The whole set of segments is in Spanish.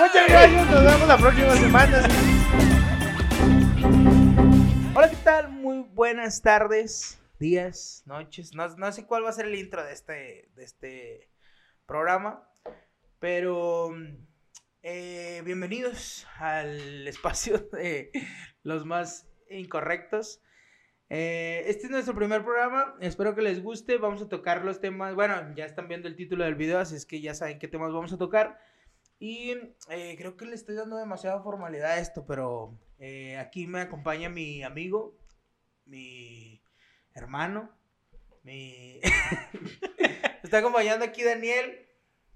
Muchas gracias, nos vemos la próxima semana. Hola, ¿qué tal? Muy buenas tardes, días, noches. No, no sé cuál va a ser el intro de este, de este programa, pero eh, bienvenidos al espacio de los más incorrectos. Eh, este es nuestro primer programa, espero que les guste, vamos a tocar los temas, bueno, ya están viendo el título del video, así es que ya saben qué temas vamos a tocar. Y eh, creo que le estoy dando demasiada formalidad a esto, pero eh, aquí me acompaña mi amigo, mi hermano, mi... me está acompañando aquí Daniel.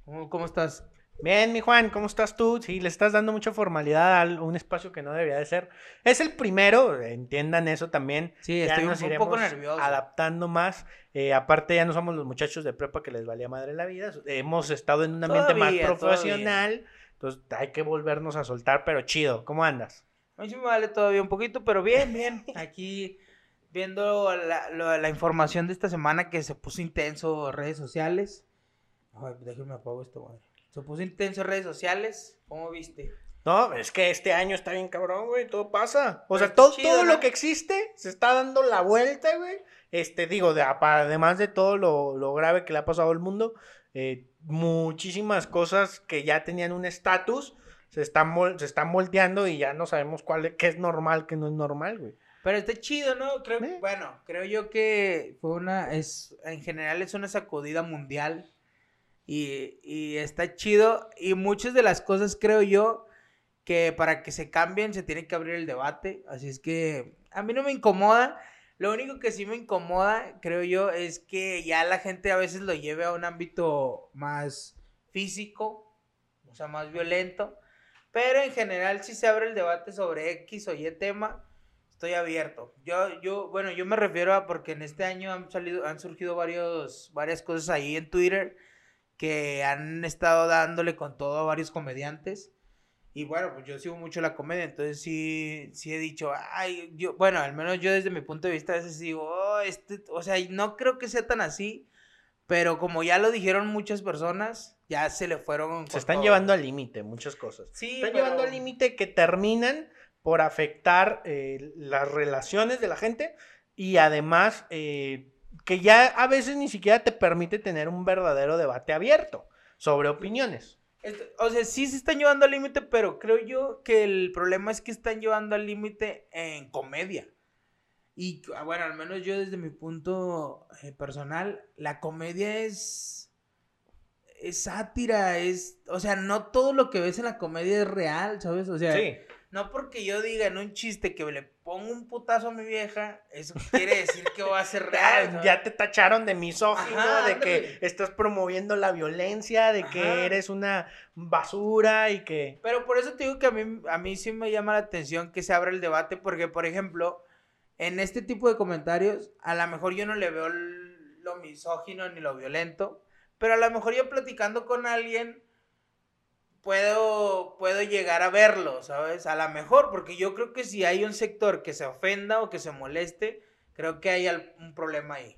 ¿Cómo, cómo estás? Bien, mi Juan, ¿cómo estás tú? Sí, le estás dando mucha formalidad a un espacio que no debería de ser. Es el primero, entiendan eso también. Sí, Ya estoy nos un poco nervioso. Adaptando más. Eh, aparte, ya no somos los muchachos de prepa que les valía madre la vida. Hemos estado en un ambiente Todavía, más profesional. Entonces, hay que volvernos a soltar, pero chido. ¿Cómo andas? A mí sí me vale todavía un poquito, pero bien, bien. Aquí viendo la, información de esta semana que se puso intenso en redes sociales. Ay, déjame apago esto, madre. Se puso intenso en redes sociales. ¿Cómo viste? No, es que este año está bien cabrón, güey, todo pasa. O Pero sea, todo, chido, todo ¿no? lo que existe se está dando la vuelta, güey. Este, digo, de, además de todo lo, lo grave que le ha pasado al mundo, eh, muchísimas cosas que ya tenían un estatus se están, se están volteando y ya no sabemos cuál es- qué es normal, qué no es normal, güey. Pero está chido, ¿no? Creo, Eh. Bueno, creo yo que fue una, es, en general es una sacudida mundial y, y está chido. Y muchas de las cosas creo yo que para que se cambien se tiene que abrir el debate, así es que a mí no me incomoda, lo único que sí me incomoda, creo yo, es que ya la gente a veces lo lleve a un ámbito más físico, o sea, más violento, pero en general si se abre el debate sobre X o Y tema, estoy abierto. Yo, yo, bueno, yo me refiero a porque en este año han salido, han surgido varios, varias cosas ahí en Twitter que han estado dándole con todo a varios comediantes. Y bueno, pues yo sigo mucho la comedia, entonces sí, sí he dicho, ay, yo, bueno, al menos yo desde mi punto de vista a veces digo, oh, este, o sea, no creo que sea tan así, pero como ya lo dijeron muchas personas, ya se le fueron. Se están todo. llevando al límite muchas cosas. Sí, están pero- llevando al límite que terminan por afectar eh, las relaciones de la gente y además eh, que ya a veces ni siquiera te permite tener un verdadero debate abierto sobre opiniones. O sea, sí se están llevando al límite, pero creo yo que el problema es que están llevando al límite en comedia. Y ah, bueno, al menos yo desde mi punto eh, personal, la comedia es es sátira, es, o sea, no todo lo que ves en la comedia es real, ¿sabes? O sea, Sí. no porque yo diga en un chiste que le pongo un putazo a mi vieja, eso quiere decir que va a ser real. Ya, te tacharon de misógino, Ajá, de que estás promoviendo la violencia, de que eres una basura y que... Pero por eso te digo que a mí, a mí sí me llama la atención que se abra el debate, porque, por ejemplo, en este tipo de comentarios, a lo mejor yo no le veo lo misógino ni lo violento, pero a lo mejor yo platicando con alguien puedo, puedo llegar a verlo, ¿sabes? A lo mejor, porque yo creo que si hay un sector que se ofenda o que se moleste, creo que hay un problema ahí.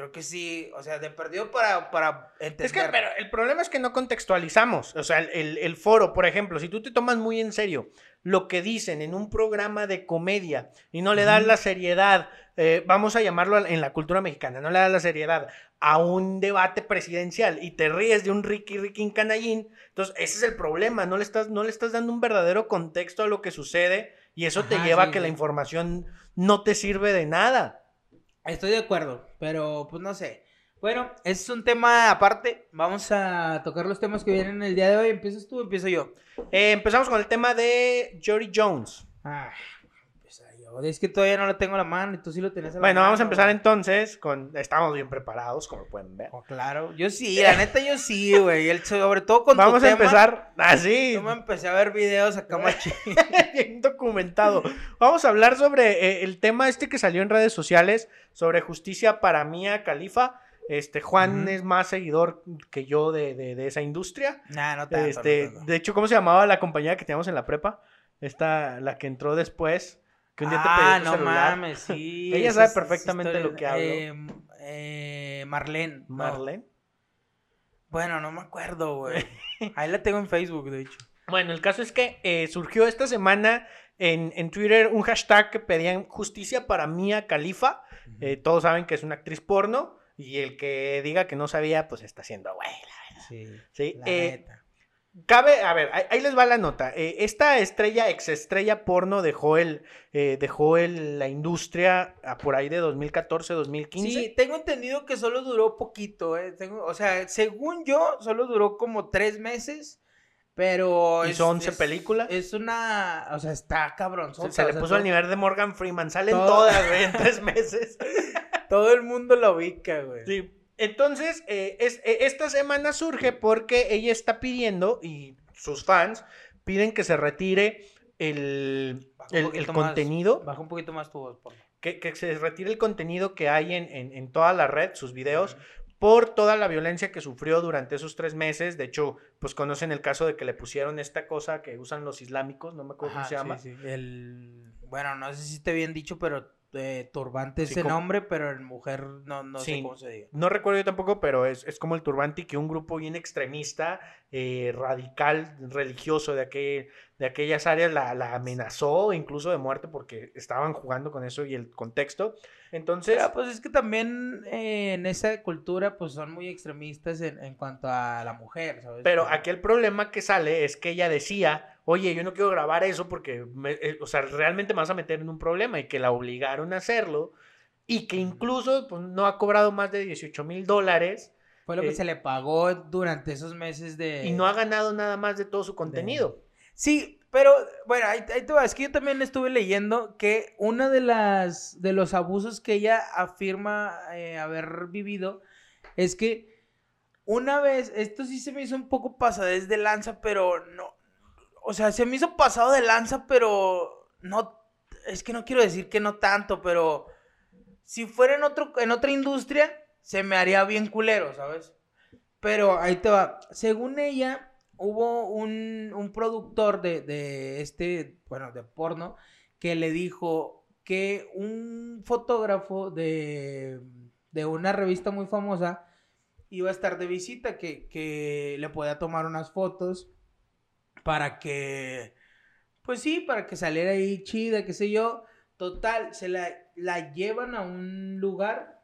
Creo que sí, o sea, de perdido para, para entender. Es que, pero el problema es que no contextualizamos. O sea, el, el- foro, por ejemplo, si tú te tomas muy en serio lo que dicen en un programa de comedia y no le das la seriedad, eh, vamos a llamarlo en la cultura mexicana, no le das la seriedad a un debate presidencial y te ríes de un Ricky Ricky Canallín, entonces ese es el problema, no le estás, no le estás dando un verdadero contexto a lo que sucede y eso te lleva sí, a que la información no te sirve de nada. Estoy de acuerdo, pero pues no sé. Bueno, es un tema aparte. Vamos a tocar los temas que vienen el día de hoy. ¿Empiezas tú empiezo yo? Eh, empezamos con el tema de Jory Jones. Empieza yo. Es que todavía no lo tengo a la mano y tú sí lo tenés a la Bueno, vamos a mano, empezar entonces con... Estamos bien preparados, como pueden ver. Oh, claro, yo sí, la neta yo sí, güey. El- Sobre todo con tu Vamos a tema, empezar así, Yo me empecé a ver videos acá machín. bien documentado. Vamos a hablar sobre eh, el tema este que salió en redes sociales, sobre justicia para Mía Califa. Este, Juan es más seguidor que yo de, de- de esa industria. Nah, no tanto, Este, no de hecho, ¿cómo se llamaba la compañía que teníamos en la prepa? Esta, la que entró después, que un día te ah, no celular. mames, sí. Ella sabe perfectamente historia- lo que hablo. Eh, eh, Marlene. no. Marlene. Bueno, no me acuerdo, güey. Ahí la tengo en Facebook, de hecho. Bueno, el caso es que eh, surgió esta semana en, en, Twitter un hashtag que pedían justicia para Mia Khalifa. Eh, todos saben que es una actriz porno. Y el que diga que no sabía, pues está haciendo güey, la verdad. Sí. ¿Sí? La eh, Cabe, a ver, ahí, les va la nota. Eh, esta estrella, ex estrella porno, dejó el, eh, dejó el, la industria por ahí de 2014, 2015. Sí, tengo entendido que solo duró poquito, eh. Tengo, o sea, según yo, solo duró como tres meses. Pero. Hizo 11 películas. Es una. O sea, está cabrón. Se, le puso al nivel de Morgan Freeman. Salen todas, güey, en tres meses. todo el mundo la ubica, güey. Sí. Entonces, eh, es, eh, esta semana surge porque ella está pidiendo, y sus fans piden que se retire el, el, contenido. baja un poquito más tu voz, por que, que, se retire el contenido que hay en, en, en toda la red, sus videos, por toda la violencia que sufrió durante esos tres meses. De hecho, pues conocen el caso de que le pusieron esta cosa que usan los islámicos, no me acuerdo cómo se llama. Sí. El... Bueno, no sé si esté bien dicho, pero eh, turbante ese nombre, pero en mujer no, no sé cómo se diga. No recuerdo yo tampoco, pero es, es como el turbante que un grupo bien extremista, eh, radical, religioso de, aquel, de aquellas áreas la, la, amenazó incluso de muerte porque estaban jugando con eso y el contexto. Entonces... pues es que también eh, en esa cultura pues son muy extremistas en, en cuanto a la mujer, ¿sabes? Pero aquí el problema que sale es que ella decía oye, yo no quiero grabar eso porque, eh, o sea, realmente me vas a meter en un problema y que la obligaron a hacerlo y que incluso pues, no ha cobrado más de 18 mil dólares. Fue lo que eh, se le pagó durante esos meses de... Y no ha ganado nada más de todo su contenido. Sí, pero bueno, ahí, ahí te va. Es que yo también estuve leyendo que uno de las de los abusos que ella afirma eh, haber vivido es que una vez, esto sí se me hizo un poco pasadez de lanza, pero no, o sea, se me hizo pasado de lanza, pero no, es que no quiero decir que no tanto, pero si fuera en, otro, en otra industria, se me haría bien culero, ¿sabes? Pero ahí te va. Según ella, hubo un, un productor de, de, este, bueno, de porno, que le dijo que un fotógrafo de, de una revista muy famosa iba a estar de visita, que, que le podía tomar unas fotos para que, pues sí, para que saliera ahí chida, qué sé yo. Total, se la, la llevan a un lugar,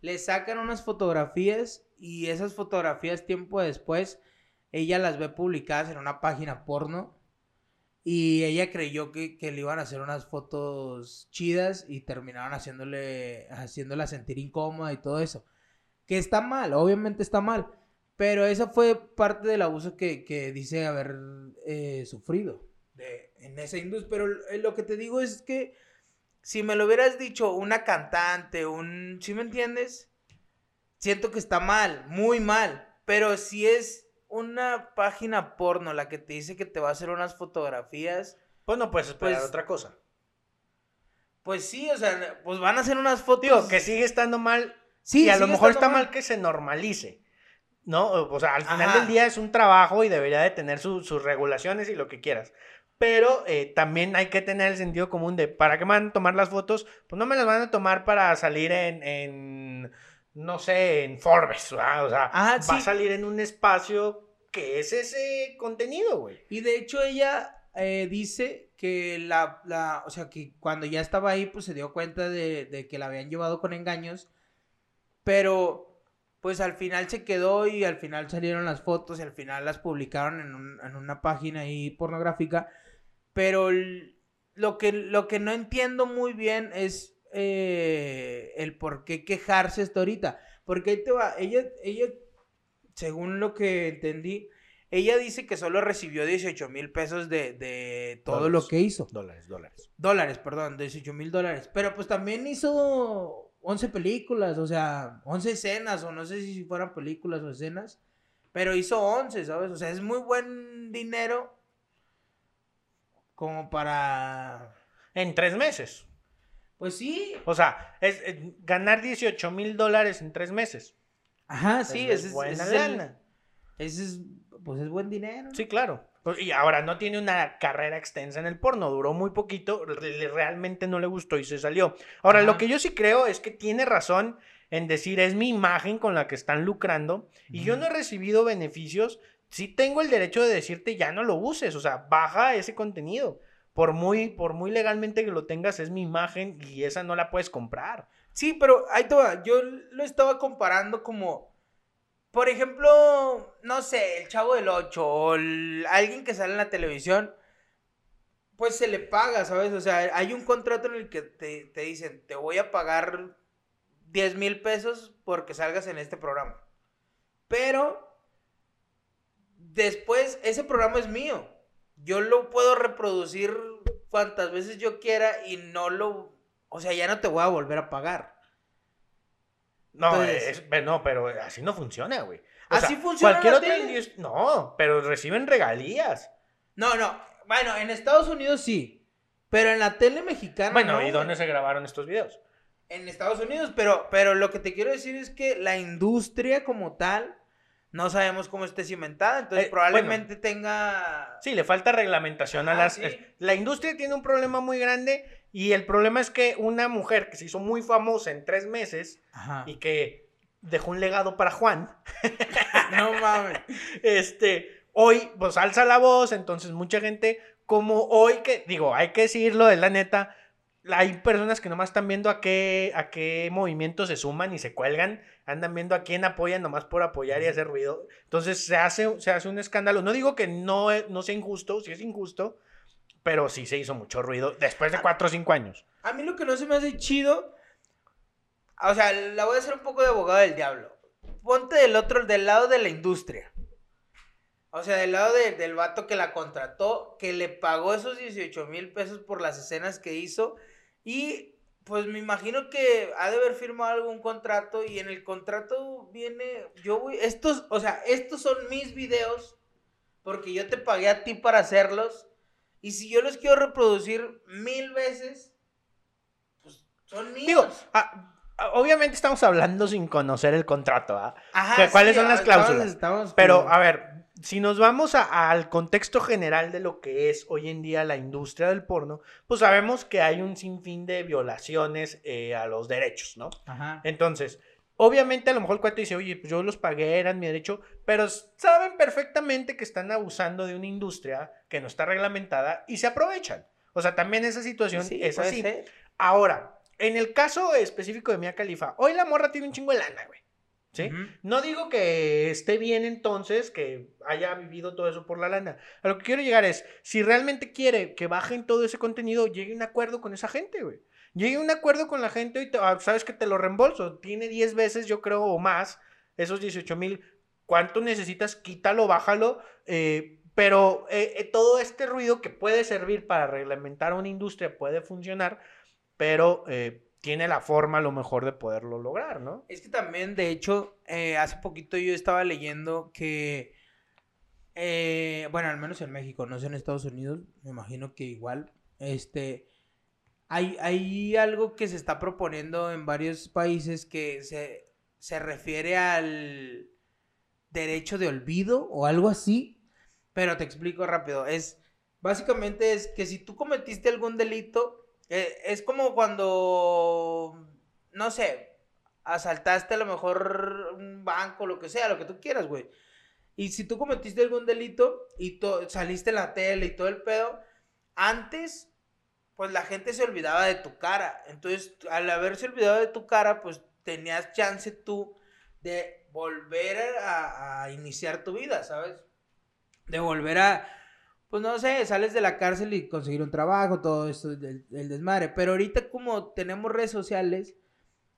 le sacan unas fotografías y esas fotografías tiempo después, ella las ve publicadas en una página porno. Y ella creyó que, que, le iban a hacer unas fotos chidas y terminaron haciéndole, haciéndola sentir incómoda y todo eso. Que está mal, obviamente está mal. Pero esa fue parte del abuso que, que dice haber eh, sufrido de, en esa industria. Pero eh, lo que te digo es que si me lo hubieras dicho una cantante, un... ¿Sí me entiendes? Siento que está mal, muy mal. Pero si es una página porno la que te dice que te va a hacer unas fotografías... Pues no puedes esperar pues otra cosa. Pues sí, o sea, pues van a hacer unas fotos... Digo, que sigue estando mal. Sí, y a lo mejor está mal que se normalice. ¿No? O sea, al final del día es un trabajo y debería de tener sus regulaciones y lo que quieras. Pero eh, también hay que tener el sentido común de, ¿para qué me van a tomar las fotos? Pues no me las van a tomar para salir en, en no sé, en Forbes, O sea, va a salir en un espacio que es ese contenido, güey. Y de hecho ella eh, dice que la, la, o sea, que cuando ya estaba ahí, pues se dio cuenta de, de que la habían llevado con engaños, pero pues al final se quedó y al final salieron las fotos y al final las publicaron en, una página ahí pornográfica. Pero lo, que, lo que no entiendo muy bien es eh, el por qué quejarse hasta ahorita. Porque ahí te va, ella, ella, según lo que entendí, ella dice que solo recibió 18 mil pesos de, todo lo que hizo. Dólares, dólares. Dólares, perdón, 18 mil dólares. Pero pues también hizo 11 películas, o sea, 11 escenas, o no sé si fueran películas o escenas, pero hizo 11, ¿sabes? O sea, es muy buen dinero como para... En tres meses. Pues sí. O sea, es, ganar 18 mil dólares en tres meses. Ajá, sí, es, es buena lana. Ese es, pues es buen dinero. Sí, claro. Pues, y ahora no tiene una carrera extensa en el porno, duró muy poquito, realmente no le gustó y se salió. Ahora, lo que yo sí creo es que tiene razón en decir es mi imagen con la que están lucrando y yo no he recibido beneficios sí tengo el derecho de decirte ya no lo uses, o sea, baja ese contenido. Por muy, por muy legalmente que lo tengas, es mi imagen y esa no la puedes comprar. Sí, pero ahí te va, yo lo estaba comparando como, por ejemplo, no sé, el Chavo del 8 o alguien que sale en la televisión, pues se le paga, ¿sabes? O sea, hay un contrato en el que te, te dicen, te voy a pagar 10 mil pesos porque salgas en este programa. Pero después ese programa es mío. Yo lo puedo reproducir cuantas veces yo quiera y no lo... O sea, ya no te voy a volver a pagar. No, no pero así no funciona, güey. así funciona. Cualquier otra No, pero reciben regalías. No, no. Bueno, en Estados Unidos sí. Pero en la tele mexicana. Bueno, ¿y dónde se grabaron estos videos? En Estados Unidos, pero, pero lo que te quiero decir es que la industria como tal no sabemos cómo esté cimentada, entonces eh, probablemente tenga... Sí, le falta reglamentación a las... La industria tiene un problema muy grande y el problema es que una mujer que se hizo muy famosa en tres meses y que dejó un legado para Juan. no mames. Este, hoy pues alza la voz, entonces mucha gente como hoy que, digo, hay que decirlo de la neta, hay personas que nomás están viendo a qué, a qué movimientos se suman y se cuelgan, andan viendo a quién apoyan nomás por apoyar y hacer ruido. Entonces se hace, se hace un escándalo. No digo que no, no sea injusto, si es injusto, pero sí se hizo mucho ruido después de ah, cuatro o cinco años. A mí lo que no se me hace chido, o sea, la voy a hacer un poco de abogado del diablo. Ponte del otro, del lado de la industria. O sea, del lado del vato que la contrató, que le pagó esos 18 mil pesos por las escenas que hizo y pues me imagino que ha de haber firmado algún contrato y en el contrato viene, yo voy, estos, o sea, estos son mis videos porque yo te pagué a ti para hacerlos y si yo los quiero reproducir mil veces, pues son míos. Digo, ah, obviamente estamos hablando sin conocer el contrato, ¿ah? ¿Cuáles son las cláusulas? Pero, a ver, si nos vamos al contexto general de lo que es hoy en día la industria del porno, pues sabemos que hay un sinfín de violaciones eh, a los derechos, ¿no? Ajá. Entonces, obviamente a lo mejor el cuate dice, oye, pues yo los pagué, eran mi derecho, pero saben perfectamente que están abusando de una industria que no está reglamentada y se aprovechan. O sea, también esa situación es así. Ahora, en el caso específico de Mia Califa, hoy la morra tiene un chingo de lana, güey. ¿Sí? No digo que esté bien entonces que haya vivido todo eso por la lana. A lo que quiero llegar es, si realmente quiere que bajen todo ese contenido, llegue a un acuerdo con esa gente, güey. Llegue a un acuerdo con la gente y ah, sabes que te lo reembolso. Tiene 10 veces, yo creo, o más, esos 18 mil. ¿Cuánto necesitas? Quítalo, bájalo. Eh, pero eh, eh, todo este ruido que puede servir para reglamentar una industria puede funcionar, pero tiene la forma a lo mejor de poderlo lograr, ¿no? Es que también, de hecho, hace poquito yo estaba leyendo que, bueno, al menos en México, no sé en Estados Unidos, me imagino que igual, este, hay, hay algo que se está proponiendo en varios países que se, se refiere al derecho de olvido o algo así, pero te explico rápido, es, básicamente es que si tú cometiste algún delito, eh, es como cuando, no sé, asaltaste a lo mejor un banco, lo que sea, lo que tú quieras, güey. Y si tú cometiste algún delito y saliste en la tele y todo el pedo, antes, pues la gente se olvidaba de tu cara. Entonces, al haberse olvidado de tu cara, pues tenías chance tú de volver a iniciar tu vida, ¿sabes? De volver a, pues no sé, sales de la cárcel y conseguir un trabajo, todo eso del, desmadre. Pero ahorita como tenemos redes sociales,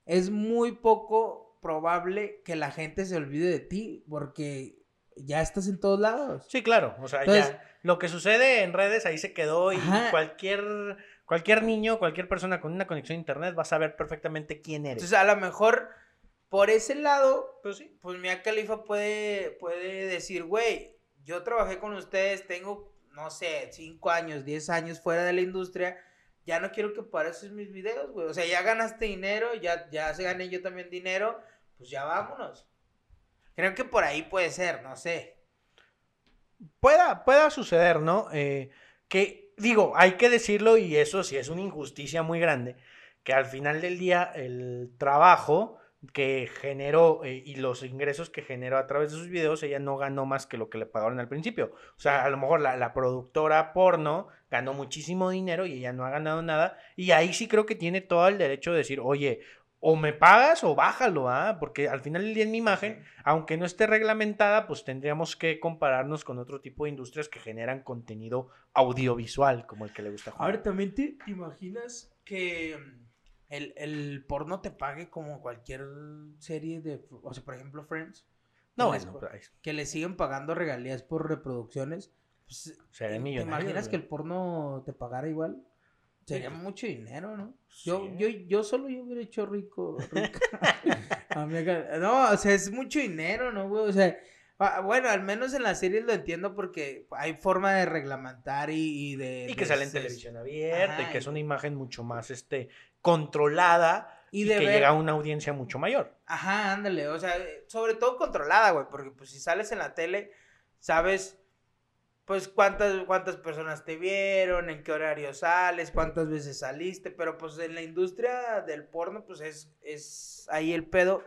es muy poco probable que la gente se olvide de ti porque ya estás en todos lados. Sí, claro, o sea, ya lo que sucede en redes ahí se quedó y cualquier cualquier niño, cualquier persona con una conexión a internet va a saber perfectamente quién eres. Entonces, a lo mejor por ese lado, pues sí, pues Mia Califa puede puede decir, güey, yo trabajé con ustedes, tengo no sé, 5 años, 10 años fuera de la industria, ya no quiero que pareces mis videos, güey. O sea, ya ganaste dinero, ya, ya se gané yo también dinero, pues ya vámonos. Creo que por ahí puede ser, no sé. Pueda, pueda suceder, ¿no? Eh, que, digo, hay que decirlo y eso sí es una injusticia muy grande, que al final del día el trabajo que generó eh, y los ingresos que generó a través de sus videos, ella no ganó más que lo que le pagaron al principio. O sea, a lo mejor la, la productora porno ganó muchísimo dinero y ella no ha ganado nada. Y ahí sí creo que tiene todo el derecho de decir, oye, o me pagas o bájalo, ¿ah? Porque al final del día en mi imagen, aunque no esté reglamentada, pues tendríamos que compararnos con otro tipo de industrias que generan contenido audiovisual, como el que le gusta jugar. Ahora, ¿también te imaginas que el, el porno te pague como cualquier serie de... O sea, por ejemplo, Friends? No, bueno, ahí- que le siguen pagando regalías por reproducciones. Pues, Seré ¿Te imaginas que el porno te pagara igual? Sería mucho dinero, ¿no? Yo, sí. yo, yo solo yo hubiera hecho rico. no, o sea, es mucho dinero, ¿no, güey? O sea, ah, bueno, al menos en las series lo entiendo porque hay forma de reglamentar y, y de... Y que de- sale en televisión abierta y que es una imagen mucho más este, controlada Y y, de que ver- llega a una audiencia mucho mayor. Ajá, ándale, o sea, sobre todo controlada, güey, porque pues si sales en la tele, sabes, pues cuántas, cuántas personas te vieron, en qué horario sales, cuántas veces saliste, pero pues en la industria del porno, pues es, es ahí el pedo,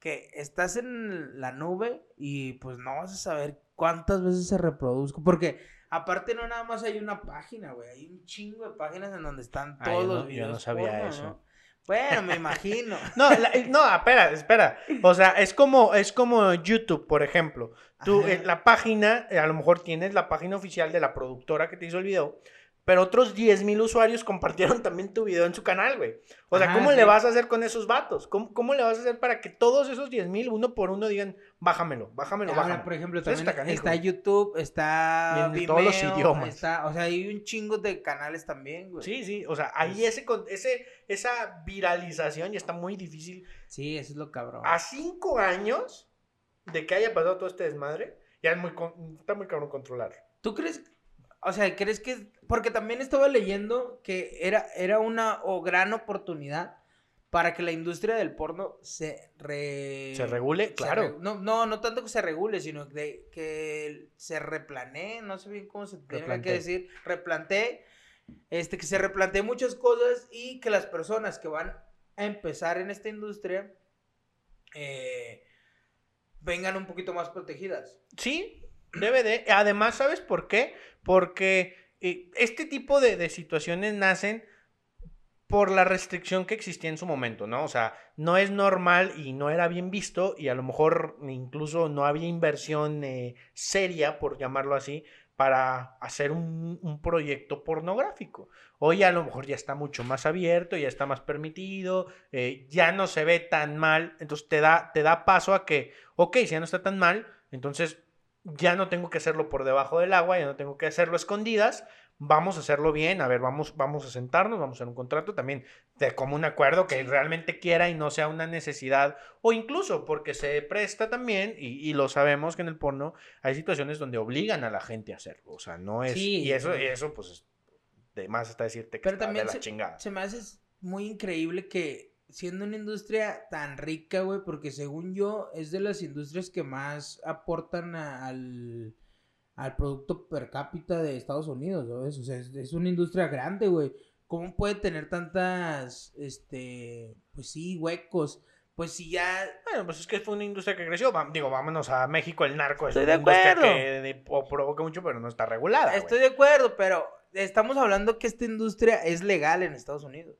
que estás en la nube y pues no vas a saber cuántas veces se reproduzca, porque aparte no nada más hay una página, güey, hay un chingo de páginas en donde están Ah, todos yo no- los yo no sabía porno, eso. ¿no? Bueno, me imagino. No, la- eh, no, espera, espera. O sea, es como, es como YouTube, por ejemplo. Tú, eh, la página, eh, a lo mejor tienes la página oficial de la productora que te hizo el video, pero otros 10 mil usuarios compartieron también tu video en su canal, güey. O sea, Ajá, ¿cómo sí. le vas a hacer con esos vatos? ¿Cómo, cómo le vas a hacer para que todos esos 10 mil, uno por uno, digan, bájamelo, bájamelo, Ahora, bájamelo? por ejemplo, también está. YouTube, está en todos los Vimeo, idiomas. está- o sea, hay un chingo de canales también, güey. Sí, sí, o sea, ahí ese, ese, esa viralización ya está muy difícil. Sí, eso es lo cabrón. A cinco años de que haya pasado todo este desmadre, ya es muy, está muy cabrón controlar. ¿Tú crees? O sea, ¿crees que porque también estaba leyendo que era era una o gran oportunidad para que la industria del porno se re- ¿Se regule? se Claro. re- no, no, no tanto que se regule, sino de, que se replanee, no sé bien cómo se tiene que decir, replantee, este, que se replantee muchas cosas y que las personas que van a empezar en esta industria eh, vengan un poquito más protegidas. Sí, de. Además, ¿sabes por qué? Porque eh, este tipo de, de situaciones nacen por la restricción que existía en su momento, ¿no? O sea, no es normal y no era bien visto y a lo mejor incluso no había inversión eh, seria, por llamarlo así, para hacer un, un proyecto pornográfico. Hoy a lo mejor ya está mucho más abierto, ya está más permitido, eh, ya no se ve tan mal, entonces te da, te da paso a que, ok, si ya no está tan mal, entonces ya no tengo que hacerlo por debajo del agua, ya no tengo que hacerlo a escondidas, vamos a hacerlo bien, a ver, vamos, vamos a sentarnos, vamos a hacer un contrato también de común acuerdo que realmente quiera y no sea una necesidad, o incluso porque se presta también, y, y lo sabemos que en el porno hay situaciones donde obligan a la gente a hacerlo, o sea, no es, Sí, y eso, sí. y eso pues es de más hasta decirte que Pero está también de la se, chingada. se me hace muy increíble que siendo una industria tan rica, güey, porque según yo es de las industrias que más aportan a- al, al producto per cápita de Estados Unidos, ¿sabes? O sea, es, es una industria grande, güey. ¿Cómo puede tener tantas, este, pues sí, huecos? Pues si ya... Bueno, pues es que fue una industria que creció. Va- digo, vámonos a México, el narco es Estoy una de industria acuerdo. que de- o provoca mucho, pero no está regulada. güey. Estoy de acuerdo, pero estamos hablando que esta industria es legal en Estados Unidos.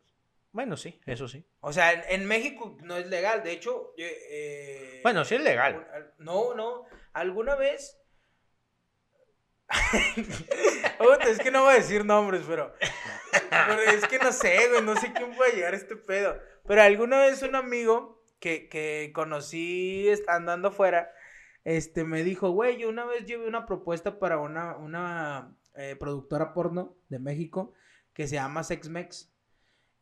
Bueno, sí, eso sí. O sea, en, en México no es legal. De hecho, eh, Bueno, sí es legal. al- No, no. ¿Alguna vez? Es que no voy a decir nombres, pero... pero es que no sé, güey. No sé quién puede llegar a este pedo. Pero alguna vez un amigo que, que conocí andando afuera, este, me dijo, güey, yo una vez llevé una propuesta para una, una eh, productora porno de México que se llama Sexmex.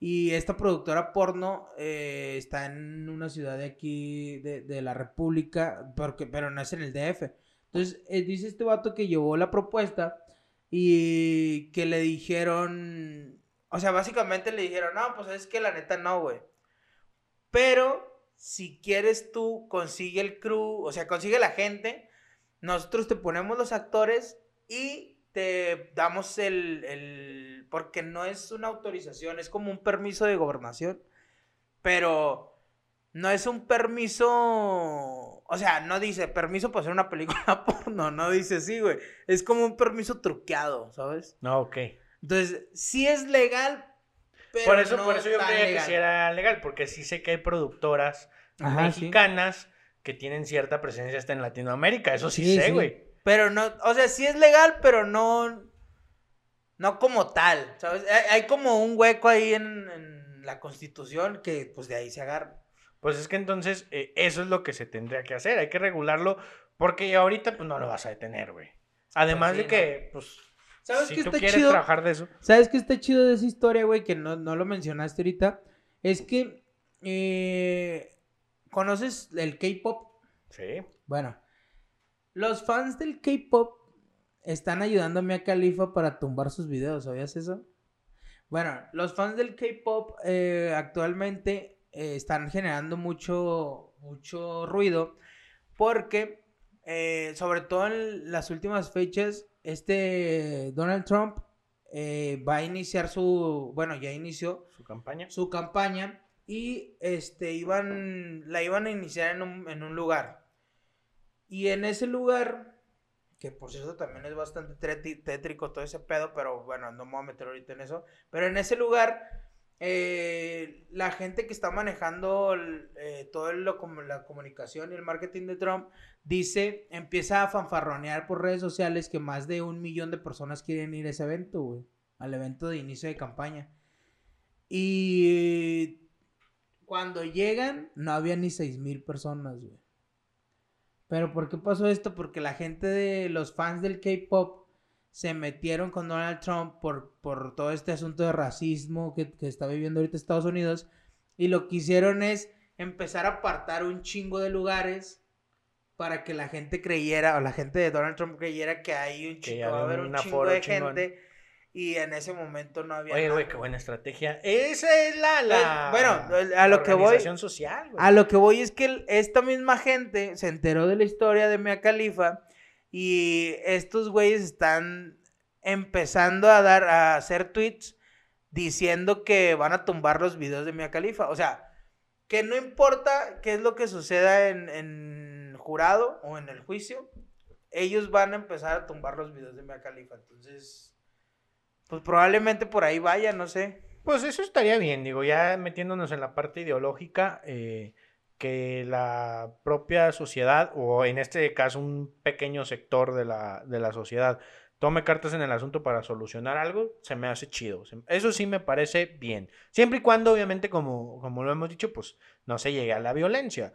Y esta productora porno eh, está en una ciudad de aquí, de, de la República, porque, pero no es en el DF. Entonces, eh, dice este vato que llevó la propuesta y que le dijeron, o sea, básicamente le dijeron, no, pues es que la neta no, güey. Pero si quieres tú, consigue el crew, o sea, consigue la gente, nosotros te ponemos los actores y te damos el, el, porque no es una autorización, es como un permiso de gobernación, pero no es un permiso, o sea, no dice permiso para hacer una película porno, no dice sí, güey. Es como un permiso truqueado, ¿sabes? No, ok. Entonces, sí es legal, pero por eso, no por eso yo creía legal. que sí era legal, porque sí sé que hay productoras Ajá, sí. mexicanas que tienen cierta presencia hasta en Latinoamérica. Eso sí, Sí, sé, sí. Pero no, o sea, sí es legal, pero no, no como tal, ¿sabes? Hay, hay como un hueco ahí en, en la constitución que pues de ahí se agarra. Pues es que entonces eh, eso es lo que se tendría que hacer. Hay que regularlo porque ahorita pues no lo vas a detener, güey. Además sí, de que, pues, ¿Sabes si qué tú está quieres chido? trabajar de eso. ¿Sabes qué está chido de esa historia, güey? Que no, no lo mencionaste ahorita. Es que, eh, ¿conoces el K-pop? Sí. Bueno, los fans del K-pop están ayudando a Mia Khalifa para tumbar sus videos, ¿sabías eso? Bueno, los fans del K-pop eh, actualmente eh, están generando mucho, mucho ruido porque, eh, sobre todo en las últimas fechas, este Donald Trump eh, va a iniciar su, bueno, ya inició Su campaña. su campaña y este iban la iban a iniciar en un, en un lugar y en ese lugar que por cierto también es bastante tétrico todo ese pedo pero bueno no me voy a meter ahorita en eso pero en ese lugar eh, la gente que está manejando eh, como la comunicación y el marketing de Trump dice empieza a fanfarronear por redes sociales que más de un millón de personas quieren ir a ese evento güey al evento de inicio de campaña y cuando llegan, no había ni seis mil personas, güey. Pero ¿por qué pasó esto? Porque la gente de los fans del K-pop se metieron con Donald Trump por, por todo este asunto de racismo que, que está viviendo ahorita Estados Unidos. Y lo que hicieron es empezar a apartar un chingo de lugares para que la gente creyera, o la gente de Donald Trump creyera que hay un chingo, va a haber un chingo de chingón. gente. Y en ese momento no había Oye, güey, qué buena estrategia. Esa es la, la Eh, bueno, a lo que voy- social, güey. A lo que voy es que esta misma gente se enteró de la historia de Mia Khalifa y estos güeyes están empezando a dar a hacer tweets diciendo que van a tumbar los videos de Mia Khalifa. O sea, que no importa qué es lo que suceda en, en jurado o en el juicio, ellos van a empezar a tumbar los videos de Mia Khalifa. Entonces, pues probablemente por ahí vaya, no sé. Pues eso estaría bien, digo, ya metiéndonos en la parte ideológica, eh, que la propia sociedad, o en este caso un pequeño sector de la, de la sociedad, tome cartas en el asunto para solucionar algo, se me hace chido. Eso sí me parece bien. Siempre y cuando, obviamente, como, como lo hemos dicho, pues no se llegue a la violencia.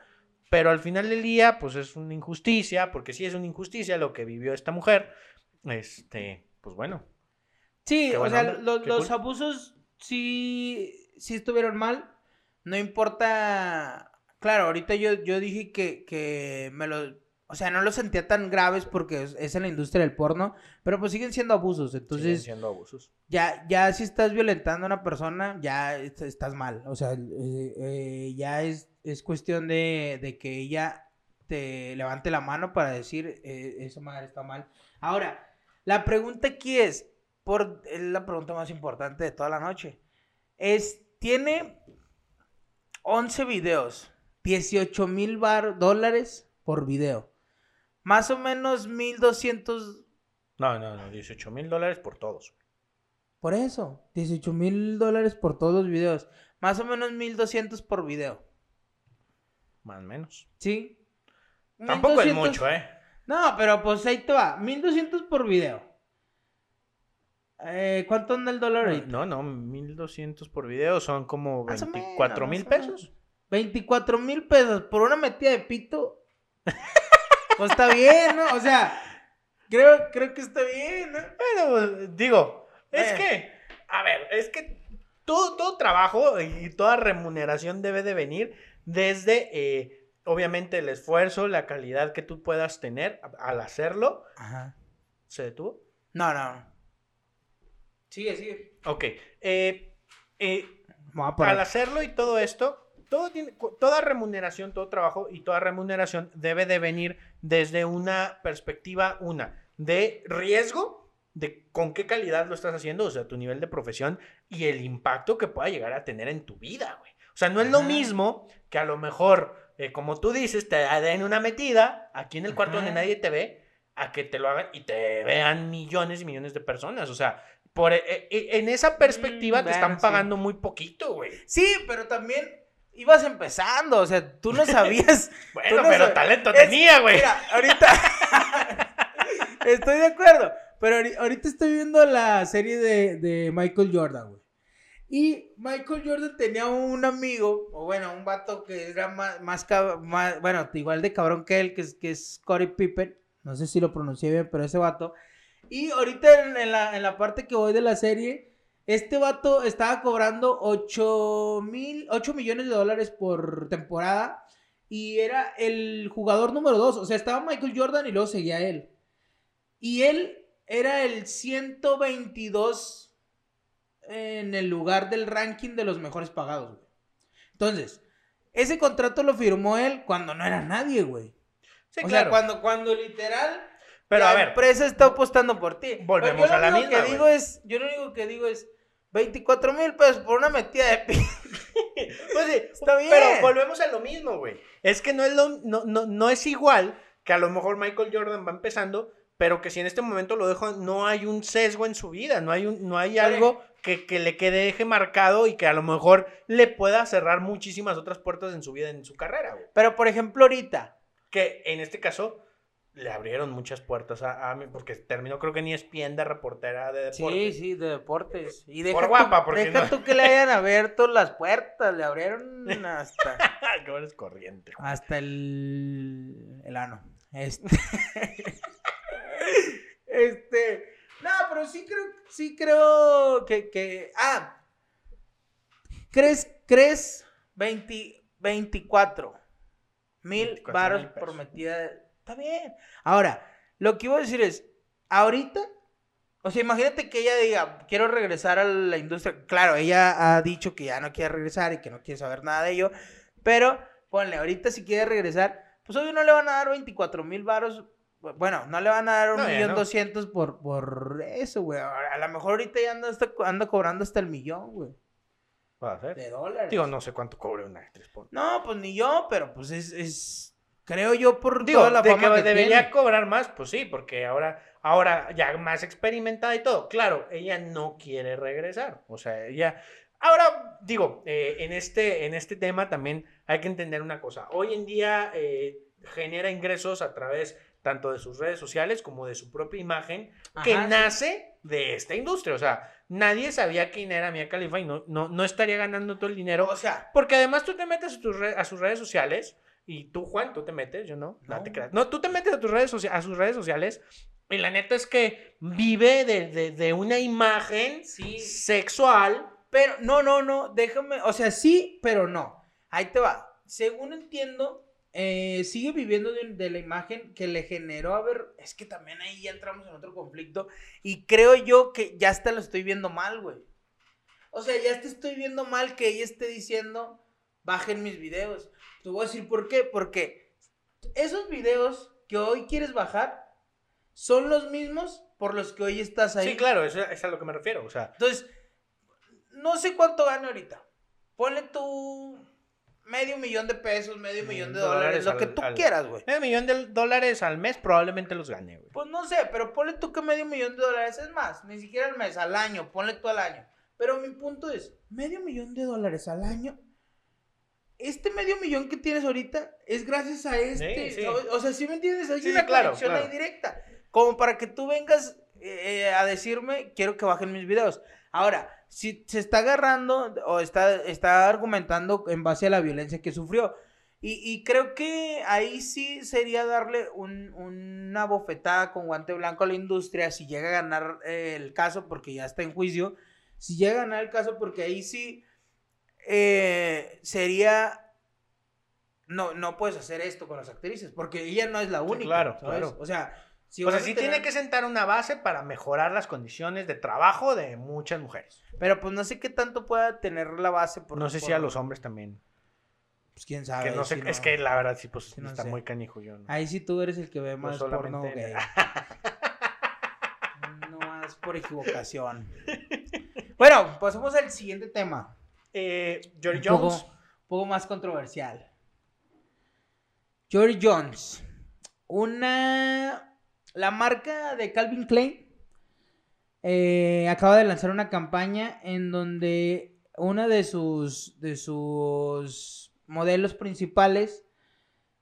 Pero al final del día, pues es una injusticia, porque sí es una injusticia lo que vivió esta mujer. Este, pues bueno. Sí, o sea, los cool. abusos sí, sí estuvieron mal. No importa. Claro, ahorita yo, yo dije que, que me lo. O sea, no lo sentía tan graves porque es, en la industria del porno, pero pues siguen siendo abusos. Siguen Entonces, siendo abusos. ya, ya si estás violentando a una persona, ya est- estás mal. O sea, eh, eh, ya es, es cuestión de, de que ella te levante la mano para decir, eh, esa madre está mal. Ahora, la pregunta aquí es, por, es la pregunta más importante de toda la noche. Es, tiene 11 videos, 18 mil dólares por video. Más o menos 1200 No, no, no, 18 mil dólares por todos. Por eso, 18 mil dólares por todos los videos. Más o menos 1200 por video. Más o menos. ¿Sí? Tampoco es 1200 mucho, ¿eh? No, pero pues ahí te va. 1200 por video. Eh, ¿Cuánto anda el dólar ahorita? No, no, 1200 por video son como Más o 24 menos, mil pesos. 24 mil pesos por una metida de pito. pues está bien, ¿no? O sea, creo, creo que está bien, ¿no? Bueno, pues, digo, es Eh. que, a ver, es que todo, todo trabajo y toda remuneración debe de venir desde, eh, obviamente, el esfuerzo, la calidad que tú puedas tener al hacerlo. Ajá. ¿Se detuvo? No, no. Sigue, sigue. Ok. eh, eh, Vamos a parar. al hacerlo y todo esto, todo tiene, toda remuneración, todo trabajo y toda remuneración debe de venir desde una perspectiva, una, de riesgo, de con qué calidad lo estás haciendo, o sea, tu nivel de profesión y el impacto que pueda llegar a tener en tu vida, güey. O sea, no es lo mismo que a lo mejor, eh, como tú dices, te den una metida aquí en el cuarto Ajá. donde nadie te ve, a que te lo hagan y te vean millones y millones de personas. O sea, por, eh, eh, en esa perspectiva Mm, te están sí. pagando muy poquito, güey. Sí, pero también ibas empezando, o sea, tú no sabías. Bueno, no pero talento Es- tenía, güey. Mira, ahorita. estoy de acuerdo. Pero ahori- ahorita estoy viendo la serie de, de Michael Jordan, güey. Y Michael Jordan tenía un amigo, o bueno, un vato que era más, más- bueno, igual de cabrón que él, que es, que es Corey Pippen. No sé si lo pronuncié bien, pero ese vato. Y ahorita en, en la, en la parte que voy de la serie, este vato estaba cobrando 8 mil, 8 millones de dólares por temporada. Y era el jugador número 2. O sea, estaba Michael Jordan y luego seguía él. Y él era el 122 en el lugar del ranking de los mejores pagados, güey. Entonces, ese contrato lo firmó él cuando no era nadie, güey. Sí, o claro. sea, cuando, cuando literal Pero la a ver, empresa está apostando por ti. Volvemos yo a la misma, que digo es, yo lo único que digo es 24 mil pesos por una metida de pi. Pues sí, Está bien. Pero volvemos a lo mismo, güey. Es que no es, lo, no, no, no es igual que a lo mejor Michael Jordan va empezando, pero que si en este momento lo dejo, no hay un sesgo en su vida, no hay, un, no hay Vale. algo que, que le quede deje marcado y que a lo mejor le pueda cerrar muchísimas otras puertas en su vida, en su carrera, güey. Pero por ejemplo, ahorita, Que en este caso le abrieron muchas puertas a, a mí, porque terminó creo que ni ESPN de reportera de Sí, deportes. sí, de deportes. Y Por deja, guapa, tú, porque deja no- tú que le hayan abierto las puertas, le abrieron hasta, que eres corriente. hasta el, el ano. Este, este, no, pero sí creo, sí creo que, que, ah, ¿crees, crees 20, 24 mil 24 varos mil Está bien. Ahora, lo que iba a decir es, ahorita, o sea, imagínate que ella diga, quiero regresar a la industria. Claro, ella ha dicho que ya no quiere regresar y que no quiere saber nada de ello, pero ponle, ahorita si quiere regresar, pues obvio no le van a dar 24 mil varos. Bueno, no le van a dar un No, millón no. doscientos por, por eso, güey. A lo mejor ahorita ya anda, hasta- anda cobrando hasta el millón, güey. Va a ser. De dólares. Digo, no sé cuánto cobre una actriz por No, pues ni yo, pero pues es, es creo yo por Digo, toda la de fama que que debería tiene. cobrar más, pues sí, porque ahora, ahora ya más experimentada y todo. Claro, ella no quiere regresar. O sea, ella. Ahora, digo, eh, en, este, en este tema también hay que entender una cosa. Hoy en día eh, genera ingresos a través tanto de sus redes sociales como de su propia imagen, que Ajá, sí. nace de esta industria. O sea, nadie sabía quién era Mia Khalifa y no, no, no estaría ganando todo el dinero. O sea, Porque además tú te metes a, tus a sus redes sociales y tú, Juan, tú te metes, yo no, no, No. te creas. No, tú te metes a, tus redes a sus redes sociales y la neta es que vive de, de- de una imagen sí. sexual. Pero, no, no, no, déjame, o sea, sí, pero no. Ahí te va. Según entiendo, eh, sigue viviendo de, de la imagen que le generó, a ver, es que también ahí ya entramos en otro conflicto y creo yo que ya hasta lo estoy viendo mal, güey. O sea, ya te estoy viendo mal que ella esté diciendo, bajen mis videos. Te voy a decir por qué, porque esos videos que hoy quieres bajar son los mismos por los que hoy estás ahí. Sí, claro, eso es a lo que me refiero. O sea, Entonces, no sé cuánto gana ahorita. Ponle tú medio millón de pesos, medio millón de dólares, Dólares lo que al- tú al- quieras, güey. medio millón de dólares al mes probablemente los gane, güey. Pues no sé, pero ponle tú que medio millón de dólares es más, ni siquiera al mes, al año, ponle tú al año. Pero mi punto es, medio millón de dólares al año. Este medio millón que tienes ahorita es gracias a este. Sí, sí. O sea, si me entiendes? Hay Sí, una sí, claro, conexión claro. ahí directa. Como para que tú vengas eh, a decirme, quiero que bajen mis videos. Ahora, si se está agarrando o está, está argumentando en base a la violencia que sufrió. Y, y creo que ahí sí sería darle un- una bofetada con guante blanco a la industria si llega a ganar eh, el caso porque ya está en juicio. Si llega a ganar el caso porque ahí sí eh, sería... No, no puedes hacer esto con las actrices porque ella no es la única. claro, ¿sabes? claro. O sea, si o sea, vas a sí tener- tiene que sentar una base para mejorar las condiciones de trabajo de muchas mujeres. Pero pues no sé qué tanto pueda tener la base. Por, no sé si a los hombres también. Pues quién sabe. Que no sé, si es que la verdad sí, pues no está sé. muy canijo yo. ¿no? Ahí sí tú eres el que ve más porno gay. no más por equivocación. bueno, pasemos al siguiente tema. Eh, Jory Un poco- Jones. poco más controversial. George Jones. Una. La marca de Calvin Klein eh, acaba de lanzar una campaña en donde una de sus, de sus modelos principales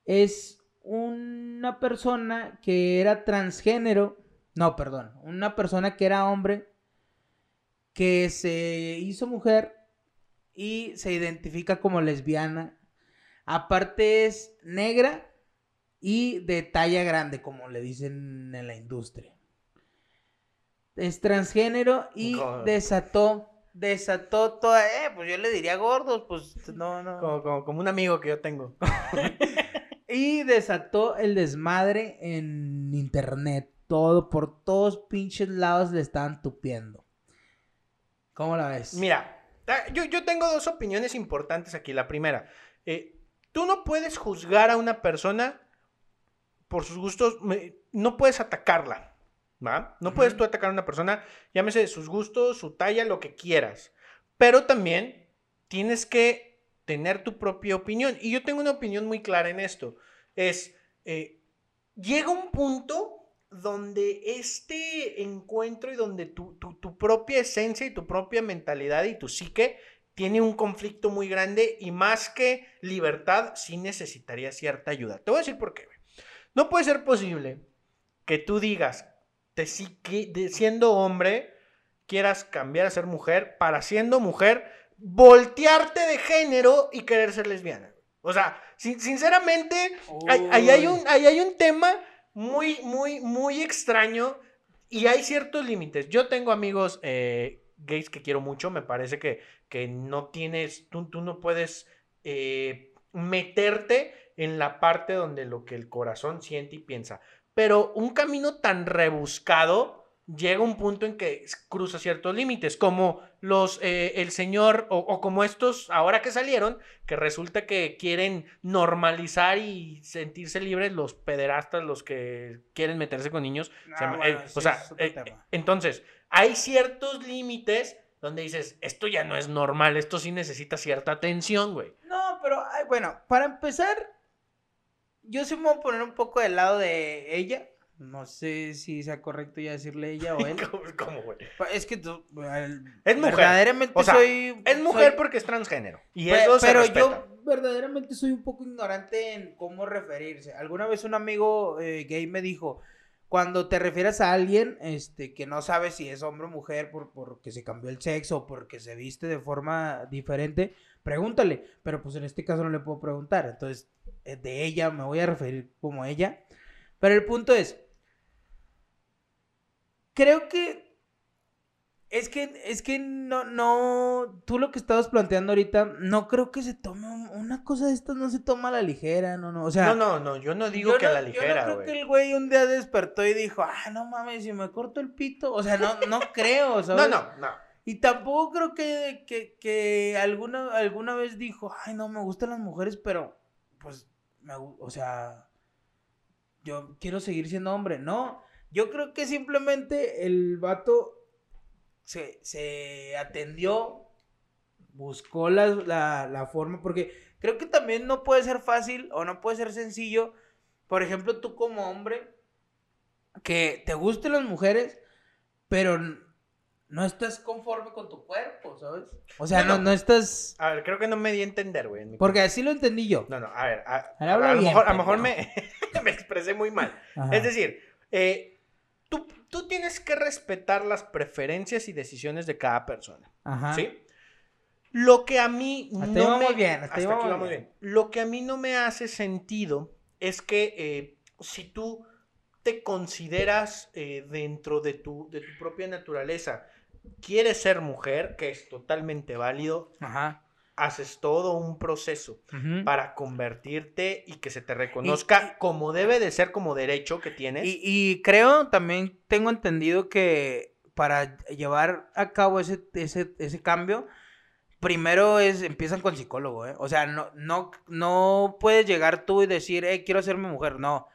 es una persona que era transgénero. No, perdón. Una persona que era hombre que se hizo mujer y se identifica como lesbiana. Aparte es negra y de talla grande, como le dicen en la industria. Es transgénero y desató, desató toda, eh, pues yo le diría gordos, pues no, no. Como, como un amigo que yo tengo. y desató el desmadre en internet. Todo, por todos pinches lados le estaban tupiendo. ¿Cómo la ves? Mira, yo, yo tengo dos opiniones importantes aquí. La primera, eh, tú no puedes juzgar a una persona por sus gustos, no puedes atacarla, ¿va? No puedes tú atacar a una persona, llámese sus gustos, su talla, lo que quieras. Pero también tienes que tener tu propia opinión. Y yo tengo una opinión muy clara en esto. Es, eh, llega un punto donde este encuentro y donde tu, tu, propia esencia y tu propia mentalidad y tu psique tiene un conflicto muy grande y más que libertad, sí necesitaría cierta ayuda. Te voy a decir por qué. No puede ser posible que tú digas, te, siendo hombre, quieras cambiar a ser mujer, para siendo mujer, voltearte de género y querer ser lesbiana. O sea, sinceramente, ahí hay, un, hay un tema muy, muy, muy extraño y hay ciertos límites. Yo tengo amigos eh, gays que quiero mucho, me parece que, que no tienes, tú, tú no puedes eh, meterte en la parte donde lo que el corazón siente y piensa. Pero un camino tan rebuscado llega un punto en que cruza ciertos límites, como los, eh, el señor, o, como estos ahora que salieron, que resulta que quieren normalizar y sentirse libres los pederastas, los que quieren meterse con niños. Ah, eh, o sea, eh, entonces, hay ciertos límites donde dices, esto ya no es normal, esto sí necesita cierta atención, güey. No, pero bueno, para empezar, yo sí me voy a poner un poco del lado de ella. No sé si sea correcto ya decirle ella o él. ¿Cómo, güey? Es que tú. es mujer. Verdaderamente soy. Es mujer porque es transgénero. Y eso Pero yo verdaderamente soy un poco ignorante en cómo referirse. Alguna vez un amigo eh, gay me dijo. Cuando te refieres a alguien este, que no sabe si es hombre o mujer por, porque se cambió el sexo o porque se viste de forma diferente, pregúntale. Pero pues en este caso no le puedo preguntar. Entonces, eh, de ella, me voy a referir como ella. Pero el punto es, creo que es que, es que no, no, tú lo que estabas planteando ahorita, no creo que se tome, una cosa de estas no se toma a la ligera, no, no, o sea. No, no, no, yo no digo que a la ligera, Yo no creo que el güey un día despertó y dijo, ah, no mames, si me corto el pito, o sea, no, no creo, ¿sabes? No, no, no. Y tampoco creo que, que, que alguna, alguna vez dijo, ay, no, me gustan las mujeres, pero, pues, o sea, yo quiero seguir siendo hombre. No, yo creo que simplemente el vato se, atendió, buscó la, la, forma, porque creo que también no puede ser fácil o no puede ser sencillo. Por ejemplo, tú como hombre, que te gusten las mujeres, pero no estás conforme con tu cuerpo, ¿sabes? O sea, no, no, estás... A ver, creo que no me di a entender, güey. Porque así lo entendí yo. No, no, a ver, a, lo, mejor, a lo mejor me, me expresé muy mal. Es decir, eh, tú, tú tienes que respetar las preferencias y decisiones de cada persona. Ajá. ¿Sí? Lo que a mí no me... bien, hasta, aquí bien. Lo que a mí no me hace sentido es que eh, si tú te consideras eh, dentro de tu, de tu propia naturaleza quieres ser mujer, que es totalmente válido, haces todo un proceso para convertirte y que se te reconozca como debe de ser, como derecho que tienes. Y, creo, también tengo entendido que para llevar a cabo ese, ese, cambio, primero es, empiezan con psicólogo, ¿eh? O sea, no, no, no puedes llegar tú y decir, eh, quiero hacerme mujer, no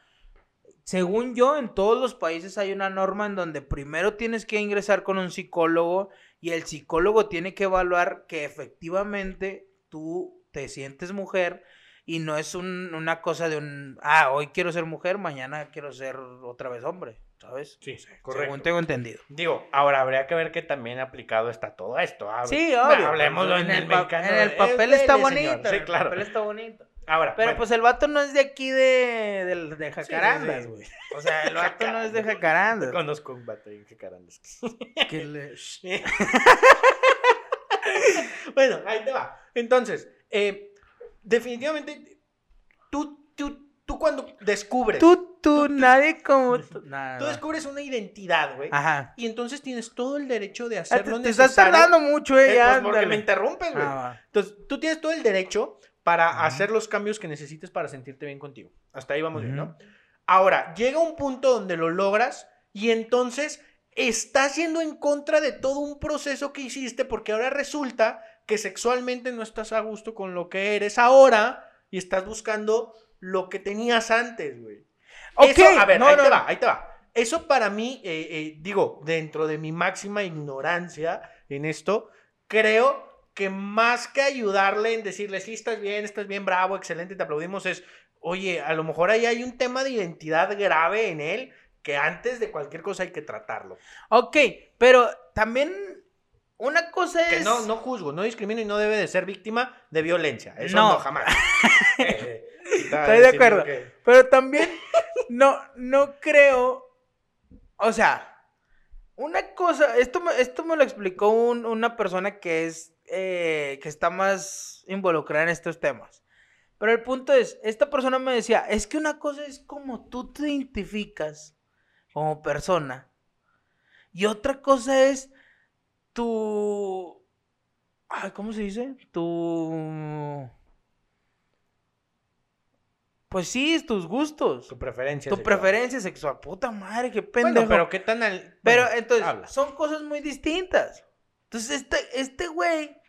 según yo, en todos los países hay una norma en donde primero tienes que ingresar con un psicólogo y el psicólogo tiene que evaluar que efectivamente tú te sientes mujer y no es un- una cosa de un, ah, hoy quiero ser mujer, mañana quiero ser otra vez hombre, ¿sabes? Sí, Según tengo entendido. Digo, ahora habría que ver que también aplicado está todo esto. ah, Sí, obvio. Hablemoslo en, en el pa- en el eh, papel está bonito. Sí, en el claro. papel está bonito. Ahora, Pero bueno, pues el vato no es de aquí de, de, de Jacarandas, sí. güey. O sea, el vato no es de Jacarandas. conozco un vato en Jacarandas. Que le- bueno, ahí te va. Entonces, eh, definitivamente, tú, tú, tú cuando descubres, Tú, tú, nadie como tú. Nada, tú no. descubres una identidad, güey. Ajá. Y entonces tienes todo el derecho de Ah, hacer te, te estás tardando mucho, eh, Eh, ya. pues porque me interrumpes, güey. Ah, va. Entonces, tú tienes todo el derecho para hacer los cambios que necesites para sentirte bien contigo. Hasta ahí vamos bien, ¿no? Ahora, llega un punto donde lo logras y entonces estás yendo en contra de todo un proceso que hiciste porque ahora resulta que sexualmente no estás a gusto con lo que eres ahora y estás buscando lo que tenías antes, güey. Ok, Eso, a ver, no, ahí no, te no. va, ahí te va. Eso para mí, eh, eh, digo, dentro de mi máxima ignorancia en esto, creo que más que ayudarle en decirle, sí, estás bien, estás bien, bravo, excelente, te aplaudimos, es, oye, a lo mejor ahí hay un tema de identidad grave en él que antes de cualquier cosa hay que tratarlo. Ok, pero también una cosa es. Que no, no juzgo, no discrimino y no debe de ser víctima de violencia. Eso no, No. jamás. Eh, Estoy de acuerdo. Pero también no, no creo. O sea, una cosa. Esto me, esto me lo explicó un- una persona que es. Eh, que está más involucrada en estos temas. Pero el punto es: esta persona me decía, es que una cosa es como tú te identificas como persona. Y otra cosa es tu. Ay, ¿cómo se dice? Tu. Pues sí, tus gustos. Tu preferencia. Tu sexual. preferencia sexual. Puta madre, qué pendejo. Bueno, pero qué tan al... Pero bueno, entonces, habla. son cosas muy distintas. Entonces, este, este güey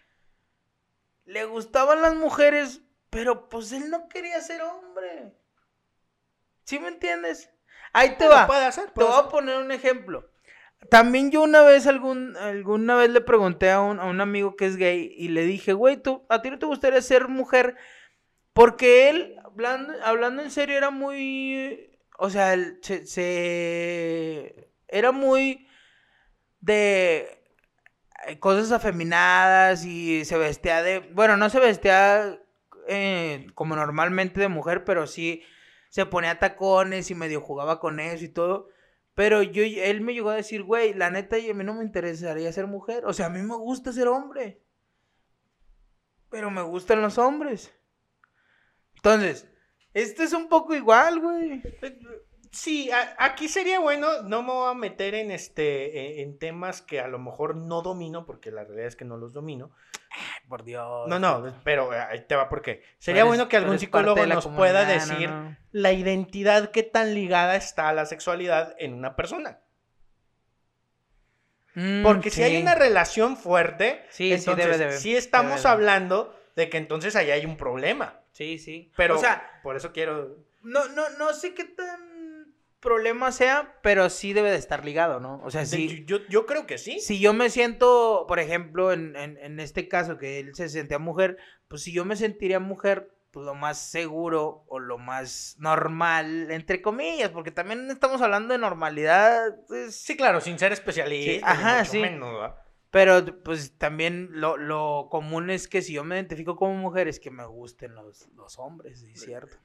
le gustaban las mujeres, pero pues él no quería ser hombre. ¿Sí me entiendes? Ahí te va. puede hacer, Te voy a poner un ejemplo. También yo una vez, algún, alguna vez le pregunté a un, a un amigo que es gay y le dije, güey, ¿tú, ¿a ti no te gustaría ser mujer? Porque él, hablando, hablando en serio, era muy... O sea, él se, se- era muy de cosas afeminadas y se vestía de... Bueno, no se vestía eh, como normalmente de mujer, pero sí se ponía tacones y medio jugaba con eso y todo. Pero yo, él me llegó a decir, güey, la neta, a mí no me interesaría ser mujer. O sea, a mí me gusta ser hombre. Pero me gustan los hombres. Entonces, este es un poco igual, güey. Sí, a- aquí sería bueno, no me voy a meter en este en, en temas que a lo mejor no domino, porque la realidad es que no los domino. Por Dios. No, no, pero eh, ahí te va porque sería eres- bueno que algún psicólogo nos pueda no, decir no. la identidad que tan ligada está a la sexualidad en una persona. Mm, Porque si hay sí. una relación fuerte, Sí, sí, entonces debe de- sí estamos debe hablando de que entonces ahí hay un problema. Sí, sí. Pero o sea, por eso quiero no, no, no sé qué tan problema sea, pero sí debe de estar ligado, ¿no? O sea, sí. yo, yo creo que sí. Si yo me siento, por ejemplo, en, en, en este caso que él se sentía mujer, pues si yo me sentiría mujer, pues lo más seguro o lo más normal, entre comillas, porque también estamos hablando de normalidad, pues, Sí, claro, sin ser especialista. Sí, ajá, mucho sí. pero pues también lo, lo común es que si yo me identifico como mujer es que me gusten los, los hombres, sí, cierto.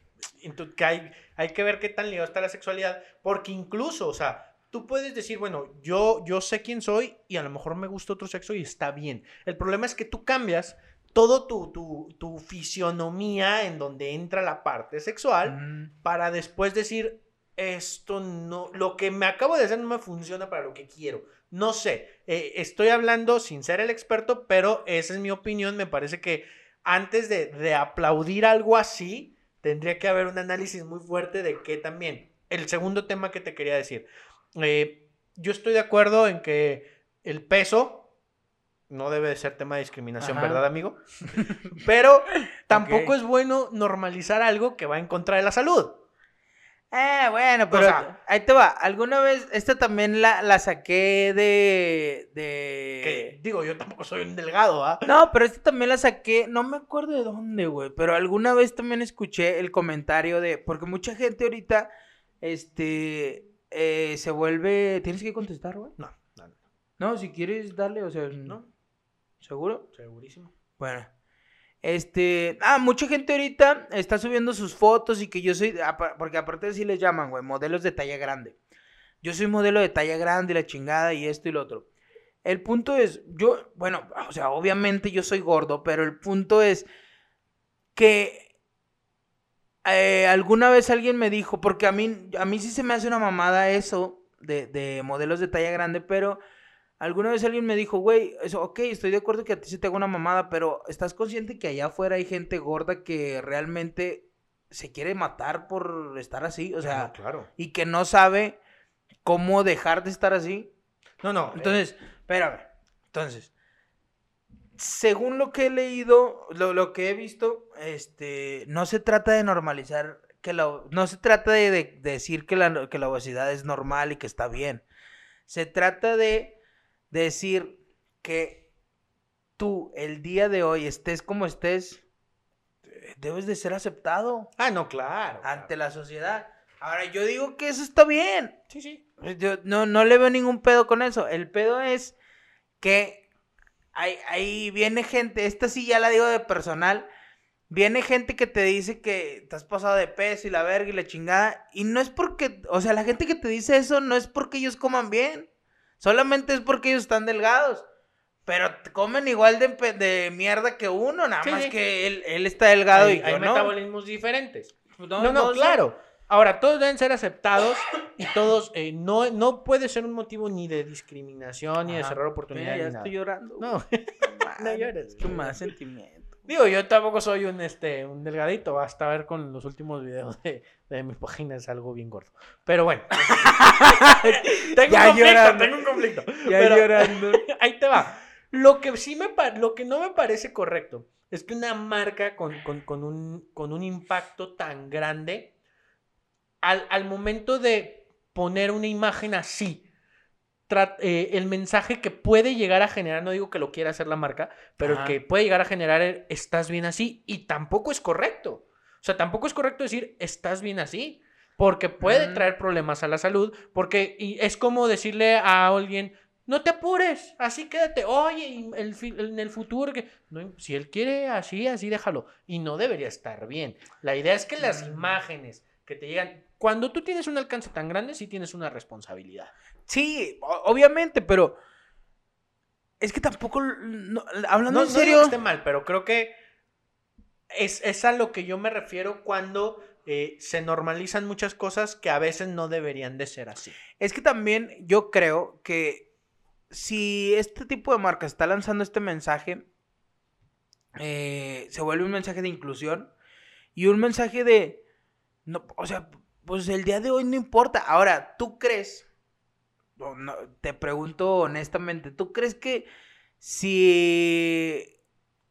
Que hay, hay que ver qué tan ligado está la sexualidad, porque incluso, o sea, tú puedes decir, bueno, yo, yo sé quién soy y a lo mejor me gusta otro sexo y está bien. El problema es que tú cambias todo tu, tu, tu fisionomía en donde entra la parte sexual Mm, para después decir, esto no, lo que me acabo de hacer no me funciona para lo que quiero. No sé, eh, estoy hablando sin ser el experto, pero esa es mi opinión. Me parece que antes de, de aplaudir algo así, tendría que haber un análisis muy fuerte de qué también. El segundo tema que te quería decir. eh, yo estoy de acuerdo en que el peso no debe de ser tema de discriminación, Ajá. ¿verdad, amigo? Pero tampoco es bueno normalizar algo que va en contra de la salud. Eh, bueno, pero O sea- ahí te va. Alguna vez, esta también la, la saqué de. de... Que, digo, yo tampoco soy un delgado, ¿ah? No, pero esta también la saqué, no me acuerdo de dónde, güey, pero alguna vez también escuché el comentario de, porque mucha gente ahorita, este, eh, se vuelve, tienes que contestar, güey. No, no, no, No, si quieres darle, o sea, no, ¿seguro? segurísimo. Bueno, este, ah, mucha gente ahorita está subiendo sus fotos y que yo soy, porque aparte así les llaman, güey, modelos de talla grande. Yo soy modelo de talla grande la chingada y esto y lo otro. El punto es, yo, bueno, o sea, obviamente yo soy gordo, pero el punto es que eh, alguna vez alguien me dijo, porque a mí, a mí sí se me hace una mamada eso de modelos de talla grande, pero alguna vez alguien me dijo, güey, eso, ok, estoy de acuerdo que a ti se te haga una mamada, pero ¿estás consciente que allá afuera hay gente gorda que realmente se quiere matar por estar así? O sea, No, claro. y que no sabe cómo dejar de estar así. No, no. Entonces, espérame. Entonces, según lo que he leído, lo, lo que he visto, este, no se trata de normalizar que la, no se trata de, de decir que la, que la obesidad es normal y que está bien. Se trata de decir que tú, el día de hoy, estés como estés, debes de ser aceptado Ah, no, claro. ante la sociedad. Ahora, yo digo que eso está bien. Sí, sí. Yo no, no le veo ningún pedo con eso. El pedo es que ahí, ahí viene gente, esta sí ya la digo de personal, viene gente que te dice que te has pasado de peso y la verga y la chingada. Y no es porque, o sea, la gente que te dice eso no es porque ellos coman bien. Solamente es porque ellos están delgados. Pero comen igual de, de mierda que uno, nada Sí, más sí. que él, él está delgado hay y hay yo no. metabolismos diferentes. No, No, claro. Ahora, todos deben ser aceptados y todos, eh, no, no puede ser un motivo ni de discriminación, ni de cerrar Mira, oportunidades. ya ni estoy nada. llorando. No, No, No llores, Es que más sentimiento. Digo, yo tampoco soy un, este, un delgadito, basta ver con los últimos videos de, de mi página, es algo bien gordo. Pero bueno. tengo Ya un conflicto, llorando. tengo un conflicto. Ya Pero- llorando. Ahí te va. Lo que sí me lo que no me parece correcto es que una marca con, con- con un, con un impacto tan grande, al, al momento de poner una imagen así, eh, el mensaje que puede llegar a generar, no digo que lo quiera hacer la marca, pero Ajá. que puede llegar a generar el, estás bien así, y tampoco es correcto. O sea, tampoco es correcto decir estás bien así, porque puede Mm. traer problemas a la salud, porque y es como decirle a alguien, no te apures, así quédate, oye, el, en el futuro, que no, si él quiere así, así déjalo, y no debería estar bien. La idea es que las Mm. imágenes que te llegan, cuando tú tienes un alcance tan grande, sí tienes una responsabilidad. Sí, obviamente, pero es que tampoco, no- hablando No, en no serio, que esté mal, pero creo que es, es a lo que yo me refiero cuando eh, se normalizan muchas cosas que a veces no deberían de ser así. es que también yo creo que si este tipo de marca está lanzando este mensaje, eh, se vuelve un mensaje de inclusión y un mensaje de, no, o sea, pues el día de hoy no importa. Ahora, ¿tú crees? o no, te pregunto honestamente, ¿tú crees que si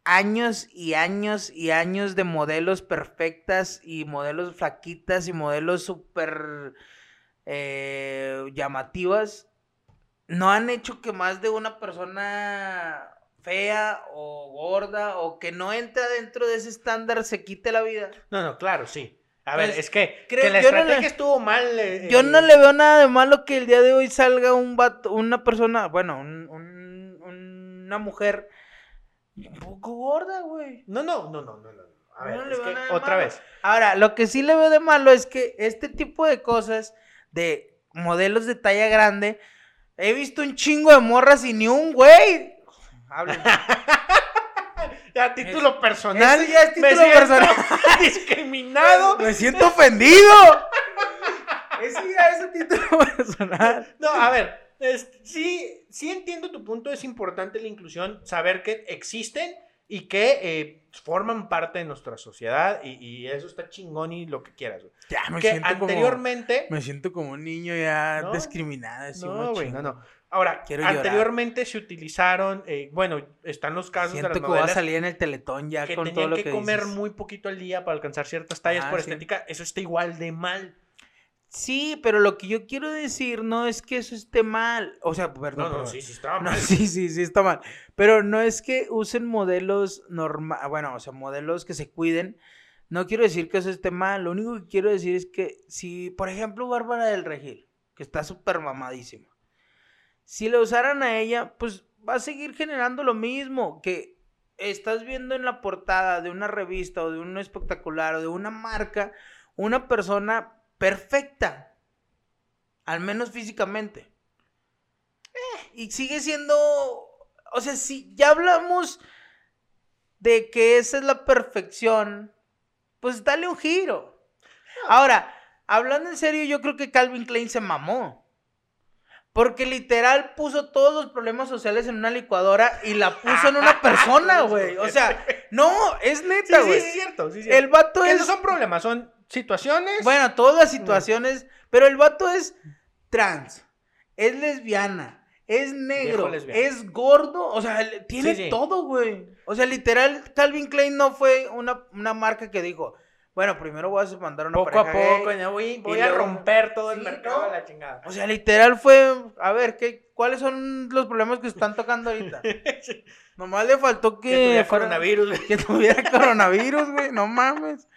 años y años y años de modelos perfectas y modelos flaquitas y modelos súper eh, llamativas no han hecho que más de una persona fea o gorda o que no entra dentro de ese estándar se quite la vida? No, no, claro, sí. A Pues, ver, es que, creo- que la no estrategia le- estuvo mal. eh, Yo no le veo nada de malo que el día de hoy salga un vato, una persona, bueno, un- un- una mujer un poco gorda, güey. No, no, no, no, no, no. A ver, No es que otra malo. vez. Ahora, lo que sí le veo de malo es que este tipo de cosas de modelos de talla grande, he visto un chingo de morras y ni un güey. Hablen. A título personal. Eso ya es me título personal. discriminado. Me siento ofendido. Eso ya es a título personal. No, a ver, es- sí, sí entiendo tu punto, es importante la inclusión, saber que existen y que eh, forman parte de nuestra sociedad y, y eso está chingón y lo que quieras. güey. Ya me Que siento anteriormente... como me siento como un niño ya No. discriminado. así No, güey, no, no. Ahora, Quiero llorar. anteriormente se utilizaron, eh, bueno, están los casos Siento de que las a novelas salir en el teletón ya que con todo lo que, que comer dices. muy poquito al día para alcanzar ciertas tallas Ah, por sí. estética, eso está igual de mal. Sí, pero lo que yo quiero decir no es que eso esté mal. O sea, perdón. No, no, perdón. sí, sí No, mal. sí, sí, sí, está mal. Pero no es que usen modelos normales, bueno, o sea, modelos que se cuiden. No quiero decir que eso esté mal. Lo único que quiero decir es que si, por ejemplo, Bárbara del Regil, que está súper mamadísima, si le usaran a ella, pues va a seguir generando lo mismo que estás viendo en la portada de una revista o de un espectacular o de una marca, una persona perfecta, al menos físicamente. Eh, y sigue siendo, o sea, si ya hablamos de que esa es la perfección, pues dale un giro. Ahora, hablando en serio, yo creo que Calvin Klein se mamó. Porque literal puso todos los problemas sociales en una licuadora y la puso en una persona, güey. O sea, no, es neta, güey. sí, es cierto, sí, cierto. El vato es. no son problemas, son situaciones. Bueno, todas las situaciones. Pero el vato es trans, es lesbiana, es negro, es gordo. O sea, tiene Sí, sí. todo, güey. O sea, literal, Calvin Klein no fue una, una marca que dijo, bueno, primero voy a mandar una poco a gay". poco, ya voy, voy a romper todo el mercado ¿no? a la chingada. O sea, literal fue, a ver, ¿qué, ¿cuáles son los problemas que están tocando ahorita? Nomás le faltó que, que tuviera fuera- coronavirus. güey. que tuviera coronavirus, güey, no mames.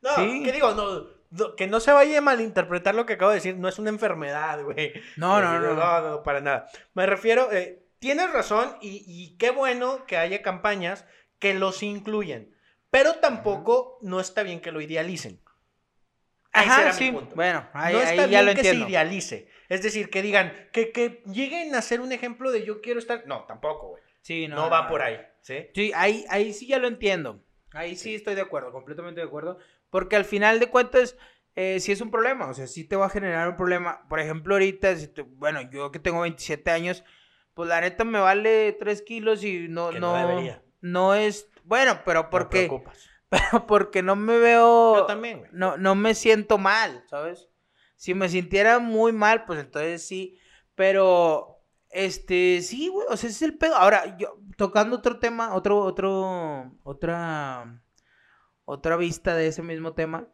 No, Sí. ¿qué digo? No, que no se vaya a malinterpretar lo que acabo de decir, no es una enfermedad, güey. No, no, no. No, no, para nada. Me refiero, eh, tienes razón y, y qué bueno que haya campañas que los incluyen, pero tampoco no está bien que lo idealicen. Ajá, mi sí. punto. Bueno, ahí, no ahí está ya bien lo que entiendo. se idealice. Es decir, que digan, que, que lleguen a ser un ejemplo de yo quiero estar. No, tampoco, güey. Sí, No, va por ahí, ¿sí? Sí, ahí, ahí sí ya lo entiendo. Ahí sí estoy de acuerdo, completamente de acuerdo. Porque al final de cuentas, eh, sí es un problema. O sea, sí te va a generar un problema. Por ejemplo, ahorita, si te- bueno, yo que tengo 27 años, pues la neta me vale 3 kilos y no, Que no, no debería. no es. Bueno, pero porque, preocupas. pero porque no me veo. Yo también, güey. no, no me siento mal, ¿sabes? Si me sintiera muy mal, pues entonces sí. Pero, este, sí, güey, o sea, ese es el pedo. Ahora, yo, tocando otro tema, otro, otro, otra, otra vista de ese mismo tema,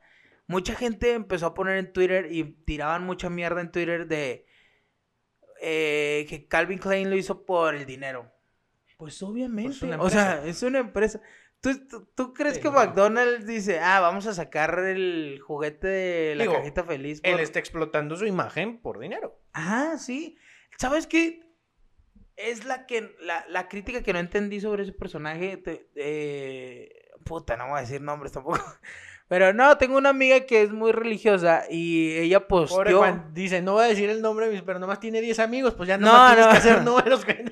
mucha gente empezó a poner en Twitter y tiraban mucha mierda en Twitter de eh, que Calvin Klein lo hizo por el dinero. Pues obviamente, una o sea, es una empresa. ¿Tú, tú, tú crees Sí, que no. McDonald's dice, ah, vamos a sacar el juguete de la Digo, cajita feliz? por-"? Él está explotando su imagen por dinero. Ajá, sí. ¿Sabes qué? Es la que la, la crítica que no entendí sobre ese personaje. te- eh, puta, no voy a decir nombres tampoco. Pero no, tengo una amiga que es muy religiosa y ella Pobre posteó. Juan, dice, no voy a decir el nombre, pero nomás tiene 10 amigos, pues ya No, no, tienes no. que hacer números. güey.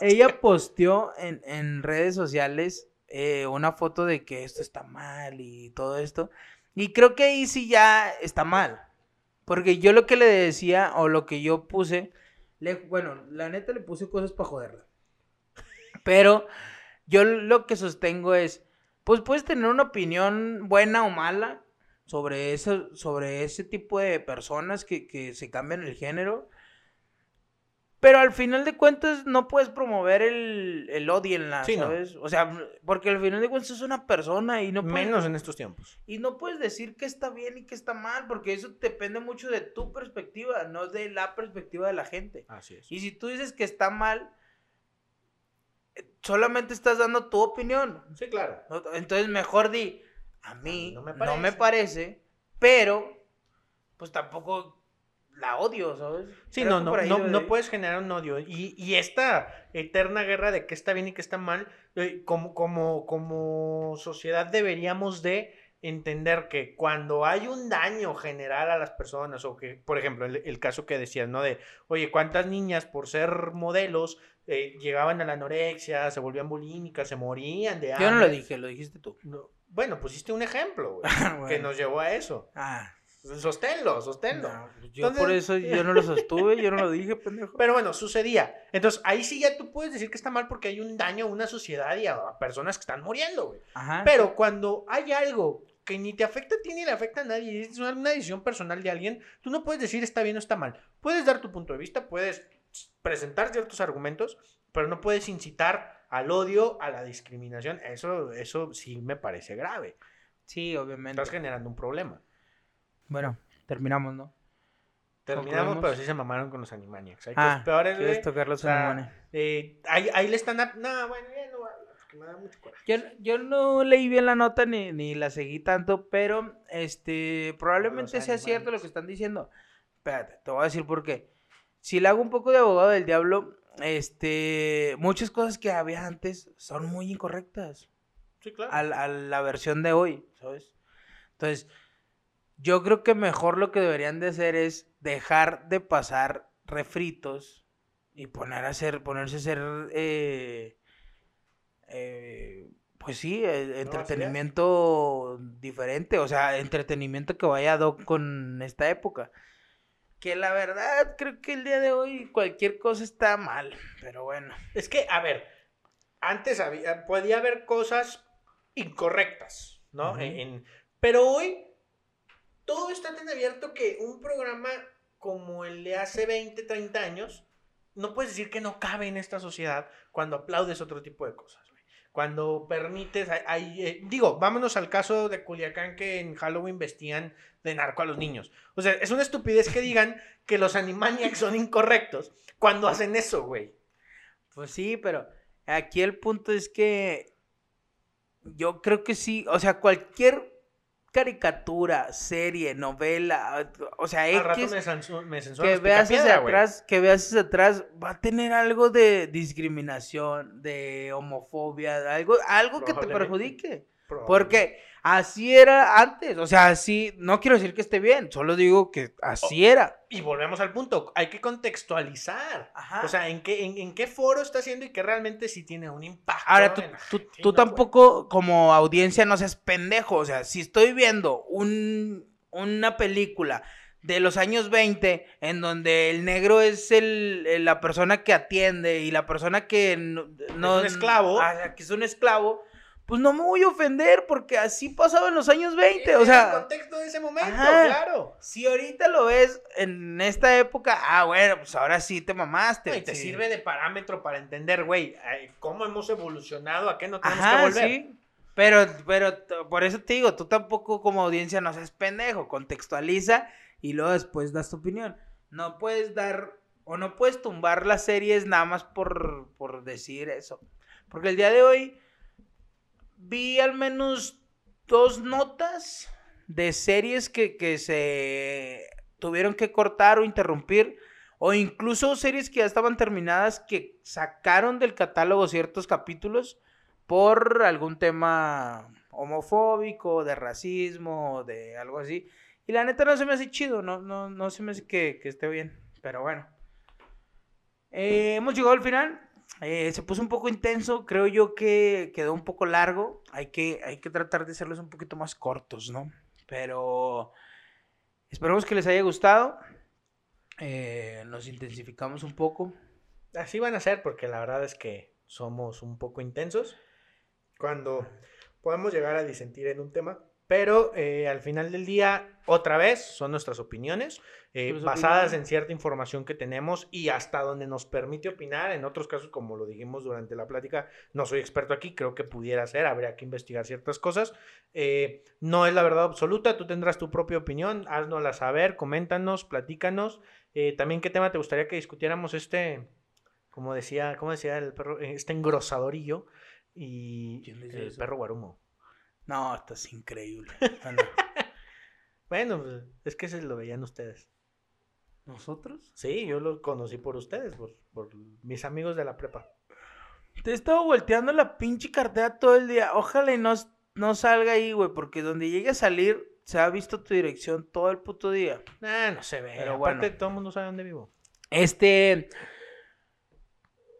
Ella posteó en, en redes sociales eh, una foto de que esto está mal y todo esto. Y creo que ahí sí ya está mal. Porque yo lo que le decía o lo que yo puse, le, bueno, la neta le puse cosas para joderla. Pero yo lo que sostengo es, pues puedes tener una opinión buena o mala sobre, eso, sobre ese tipo de personas que, que se cambian el género. Pero al final de cuentas no puedes promover el, el odienla, Sí, no. ¿sabes? O sea, porque al final de cuentas es una persona y no puedes, Menos en estos tiempos. y no puedes decir que está bien y que está mal, porque eso depende mucho de tu perspectiva, no de la perspectiva de la gente. Así es. Y si tú dices que está mal, solamente estás dando tu opinión. Sí, claro. Entonces mejor di, a mí no no me me, parece". parece, pero pues tampoco la odio, ¿sabes? Sí, Creo no, no, no, no de- puedes generar un odio. Y, y esta eterna guerra de qué está bien y qué está mal, eh, como, como, como sociedad deberíamos de entender que cuando hay un daño general a las personas, o que, por ejemplo, el, el caso que decías, ¿no? De, oye, ¿cuántas niñas por ser modelos eh, llegaban a la anorexia, se volvían bulímicas, se morían de hambre? Yo no lo dije, lo dijiste tú. No, bueno, pusiste un ejemplo, güey, que nos llevó a eso. Ah, Sosténlo, sosténlo. no, pues yo Entonces- por eso yo no lo sostuve, yo no lo dije, pendejo. Pero bueno, sucedía. Entonces, ahí sí ya tú puedes decir que está mal porque hay un daño a una sociedad y a personas que están muriendo, güey. Ajá. Pero cuando hay algo que ni te afecta a ti ni le afecta a nadie, es una una decisión personal de alguien, tú no puedes decir está bien o está mal. Puedes dar tu punto de vista, puedes presentar ciertos argumentos, pero no puedes incitar al odio, a la discriminación. Eso, eso sí me parece grave. Sí, obviamente. Estás generando un problema. Bueno, terminamos, ¿no? Terminamos, pero sí se mamaron con los Animaniacs. Hay Ah, peores, ¿quieres tocar los O sea, Animaniacs? eh, ahí, ahí le están... a- No, bueno, ya no porque me da mucho coraje. Yo, yo no leí bien la nota ni, ni la seguí tanto, pero este probablemente Los sea cierto lo que están diciendo. Espérate, te voy a decir por qué. Si le hago un poco de abogado del diablo, este muchas cosas que había antes son muy incorrectas Sí, claro. a, la- a la versión de hoy, ¿sabes? Entonces, yo creo que mejor lo que deberían de hacer es dejar de pasar refritos y poner a hacer, ponerse a hacer, eh, eh, pues sí, eh, entretenimiento diferente, o sea, entretenimiento que vaya ad hoc con esta época. Que la verdad, creo que el día de hoy cualquier cosa está mal, pero bueno. Es que, a ver, antes había, podía haber cosas incorrectas, ¿no? En- en- pero hoy todo está tan abierto que un programa como el de hace 20, 30 años, no puedes decir que no cabe en esta sociedad cuando aplaudes otro tipo de cosas. Cuando permites, eh, digo, vámonos al caso de Culiacán que en Halloween vestían de narco a los niños. O sea, es una estupidez que digan que los Animaniacs son incorrectos cuando hacen eso, güey. Pues sí, pero aquí el punto es que yo creo que sí, o sea, cualquier caricatura, serie, novela, o sea, Al rato X me, que veas hacia atrás, que veas hacia atrás, va a tener algo de discriminación, de homofobia, algo, algo que te perjudique. Porque así era antes, o sea, así, no quiero decir que esté bien, solo digo que así era. Y volvemos al punto, hay que contextualizar. Ajá. O sea, ¿en qué, en, en qué foro está haciendo y que realmente sí tiene un impacto. Ahora, tú, tú- tú ¿no, tampoco como audiencia no seas pendejo. O sea, si estoy viendo un, una película de los años 20 en donde el negro es el, el- la persona que atiende y la persona que no... no- un esclavo. que es un esclavo, pues no me voy a ofender porque así pasaba en los años güey? 20. En O el sea, contexto de ese momento, Ajá. claro. si ahorita lo ves en esta época, ah, bueno, pues ahora sí te mamaste. Y te sí. sirve de parámetro para entender, güey, cómo hemos evolucionado, a qué no tenemos que Ajá, volver. sí. Pero, pero por eso te digo, tú tampoco como audiencia no seas pendejo, contextualiza y luego después das tu opinión. No puedes dar o no puedes tumbar las series nada más por, por decir eso. Porque el día de hoy vi al menos dos notas de series que, que se tuvieron que cortar o interrumpir. O incluso series que ya estaban terminadas que sacaron del catálogo ciertos capítulos por algún tema homofóbico, de racismo, de algo así. Y la neta no se me hace chido, no, no, no se me hace que, que esté bien. Pero bueno. Eh, hemos llegado al final. Eh, se puso un poco intenso, creo yo que quedó un poco largo. Hay que, hay que tratar de hacerlos un poquito más cortos, ¿no? Pero esperemos que les haya gustado. Eh, nos intensificamos un poco. Así van a ser, porque la verdad es que somos un poco intensos cuando podemos llegar a disentir en un tema. Pero eh, al final del día, otra vez, son nuestras opiniones, eh, Tus basadas opiniones. en cierta información que tenemos y hasta donde nos permite opinar. En otros casos, como lo dijimos durante la plática, no soy experto aquí, creo que pudiera ser, habría que investigar ciertas cosas. Eh, no es la verdad absoluta, tú tendrás tu propia opinión, haznosla saber, coméntanos, platícanos. También, ¿qué tema te gustaría que discutiéramos este, como decía, como decía el perro, este engrosadorillo y ¿Quién dice el perro guarumo? No, esto es increíble. Bueno, Bueno, pues, es que se lo veían ustedes. ¿Nosotros? Sí, yo lo conocí por ustedes, por, por mis amigos de la prepa. Te he estado volteando la pinche cartera todo el día. Ojalá y no, no salga ahí, güey, porque donde llegue a salir se ha visto tu dirección todo el puto día. Ah, no se ve. Pero Aparte, bueno. todo el mundo sabe dónde vivo. Este.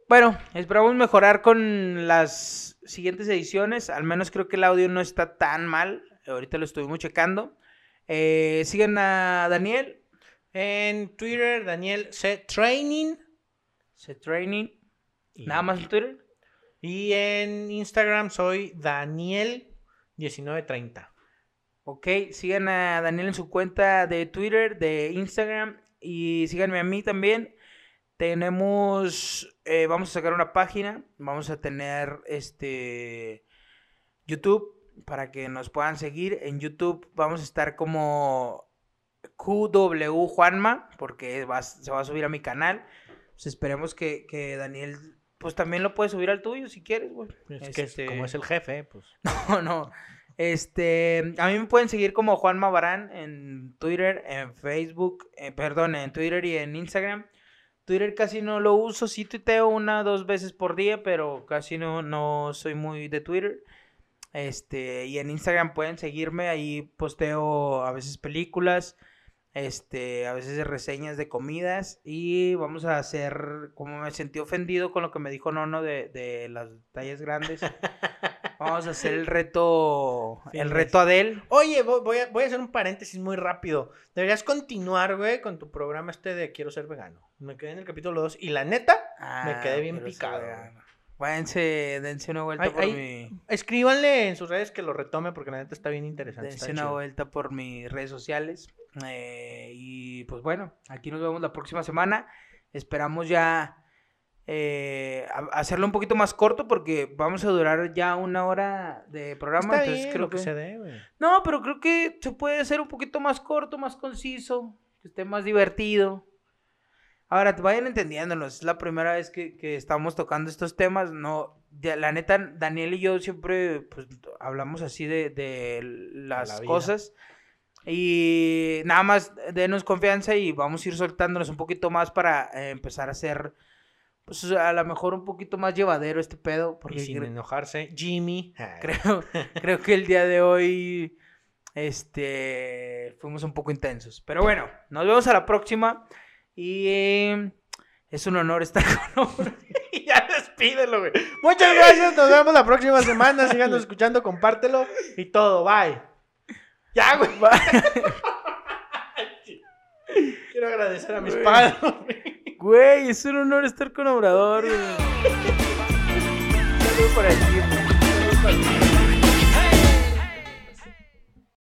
Bueno, esperamos mejorar con las siguientes ediciones. Al menos creo que el audio no está tan mal. Ahorita lo estuvimos checando. Eh, sigan a Daniel, En Twitter, Daniel C. Training. se training. Y, Nada más en Twitter. Y en Instagram soy Daniel1930. Ok, sigan a Daniel en su cuenta de Twitter, de Instagram y síganme a mí también. Tenemos, eh, vamos a sacar una página, vamos a tener este YouTube para que nos puedan seguir. En YouTube vamos a estar como QW Juanma, porque va- se va a subir a mi canal. Pues esperemos que, que Daniel, pues también lo puede subir al tuyo si quieres, güey. Es que es- Este, como es el jefe, pues. No, no. Este, a mí me pueden seguir como Juanma Barán en Twitter, en Facebook, eh, perdón, en Twitter y en Instagram. Twitter casi no lo uso, sí tuiteo una dos veces por día, pero casi no, no soy muy de Twitter. Este, y en Instagram pueden seguirme, ahí posteo a veces películas, este, a veces reseñas de comidas y vamos a hacer, como me sentí ofendido con lo que me dijo Nono de, de las tallas grandes, vamos a hacer el reto, el reto Adel. Oye, vo- voy a, voy a hacer un paréntesis muy rápido. Deberías continuar, güey, con tu programa este de Quiero ser vegano. Me quedé en el capítulo 2 y la neta, Me quedé bien picado. Váyanse, dense una vuelta Ay, por ay, mi... escríbanle en sus redes que lo retome porque la neta está bien interesante. Dense una chido. vuelta por mis redes sociales. eh, y pues bueno, aquí nos vemos la próxima semana. Esperamos ya eh, hacerlo un poquito más corto porque vamos a durar ya una hora de programa. Está entonces bien, creo lo que se. No, pero creo que se puede hacer un poquito más corto, más conciso, que esté más divertido. Ahora, vayan entendiéndonos, es la primera vez que, que estamos tocando estos temas, no, la neta, Daniel y yo siempre, pues, hablamos así de, de las la cosas, y nada más denos confianza y vamos a ir soltándonos un poquito más para eh, empezar a hacer, pues, a lo mejor un poquito más llevadero este pedo, porque Y sin cre- enojarse, Jimmy. creo, creo que el día de hoy este fuimos un poco intensos. Pero bueno, nos vemos a la próxima. Y eh, es un honor estar con. Y ya despídelo, güey. Muchas gracias, nos vemos la próxima semana. Síganos escuchando, compártelo y todo. Bye. Ya, güey. Quiero agradecer a mis Güey. padres. Güey, es un honor estar con Obrador. Saludos para ti. Saludos para ti.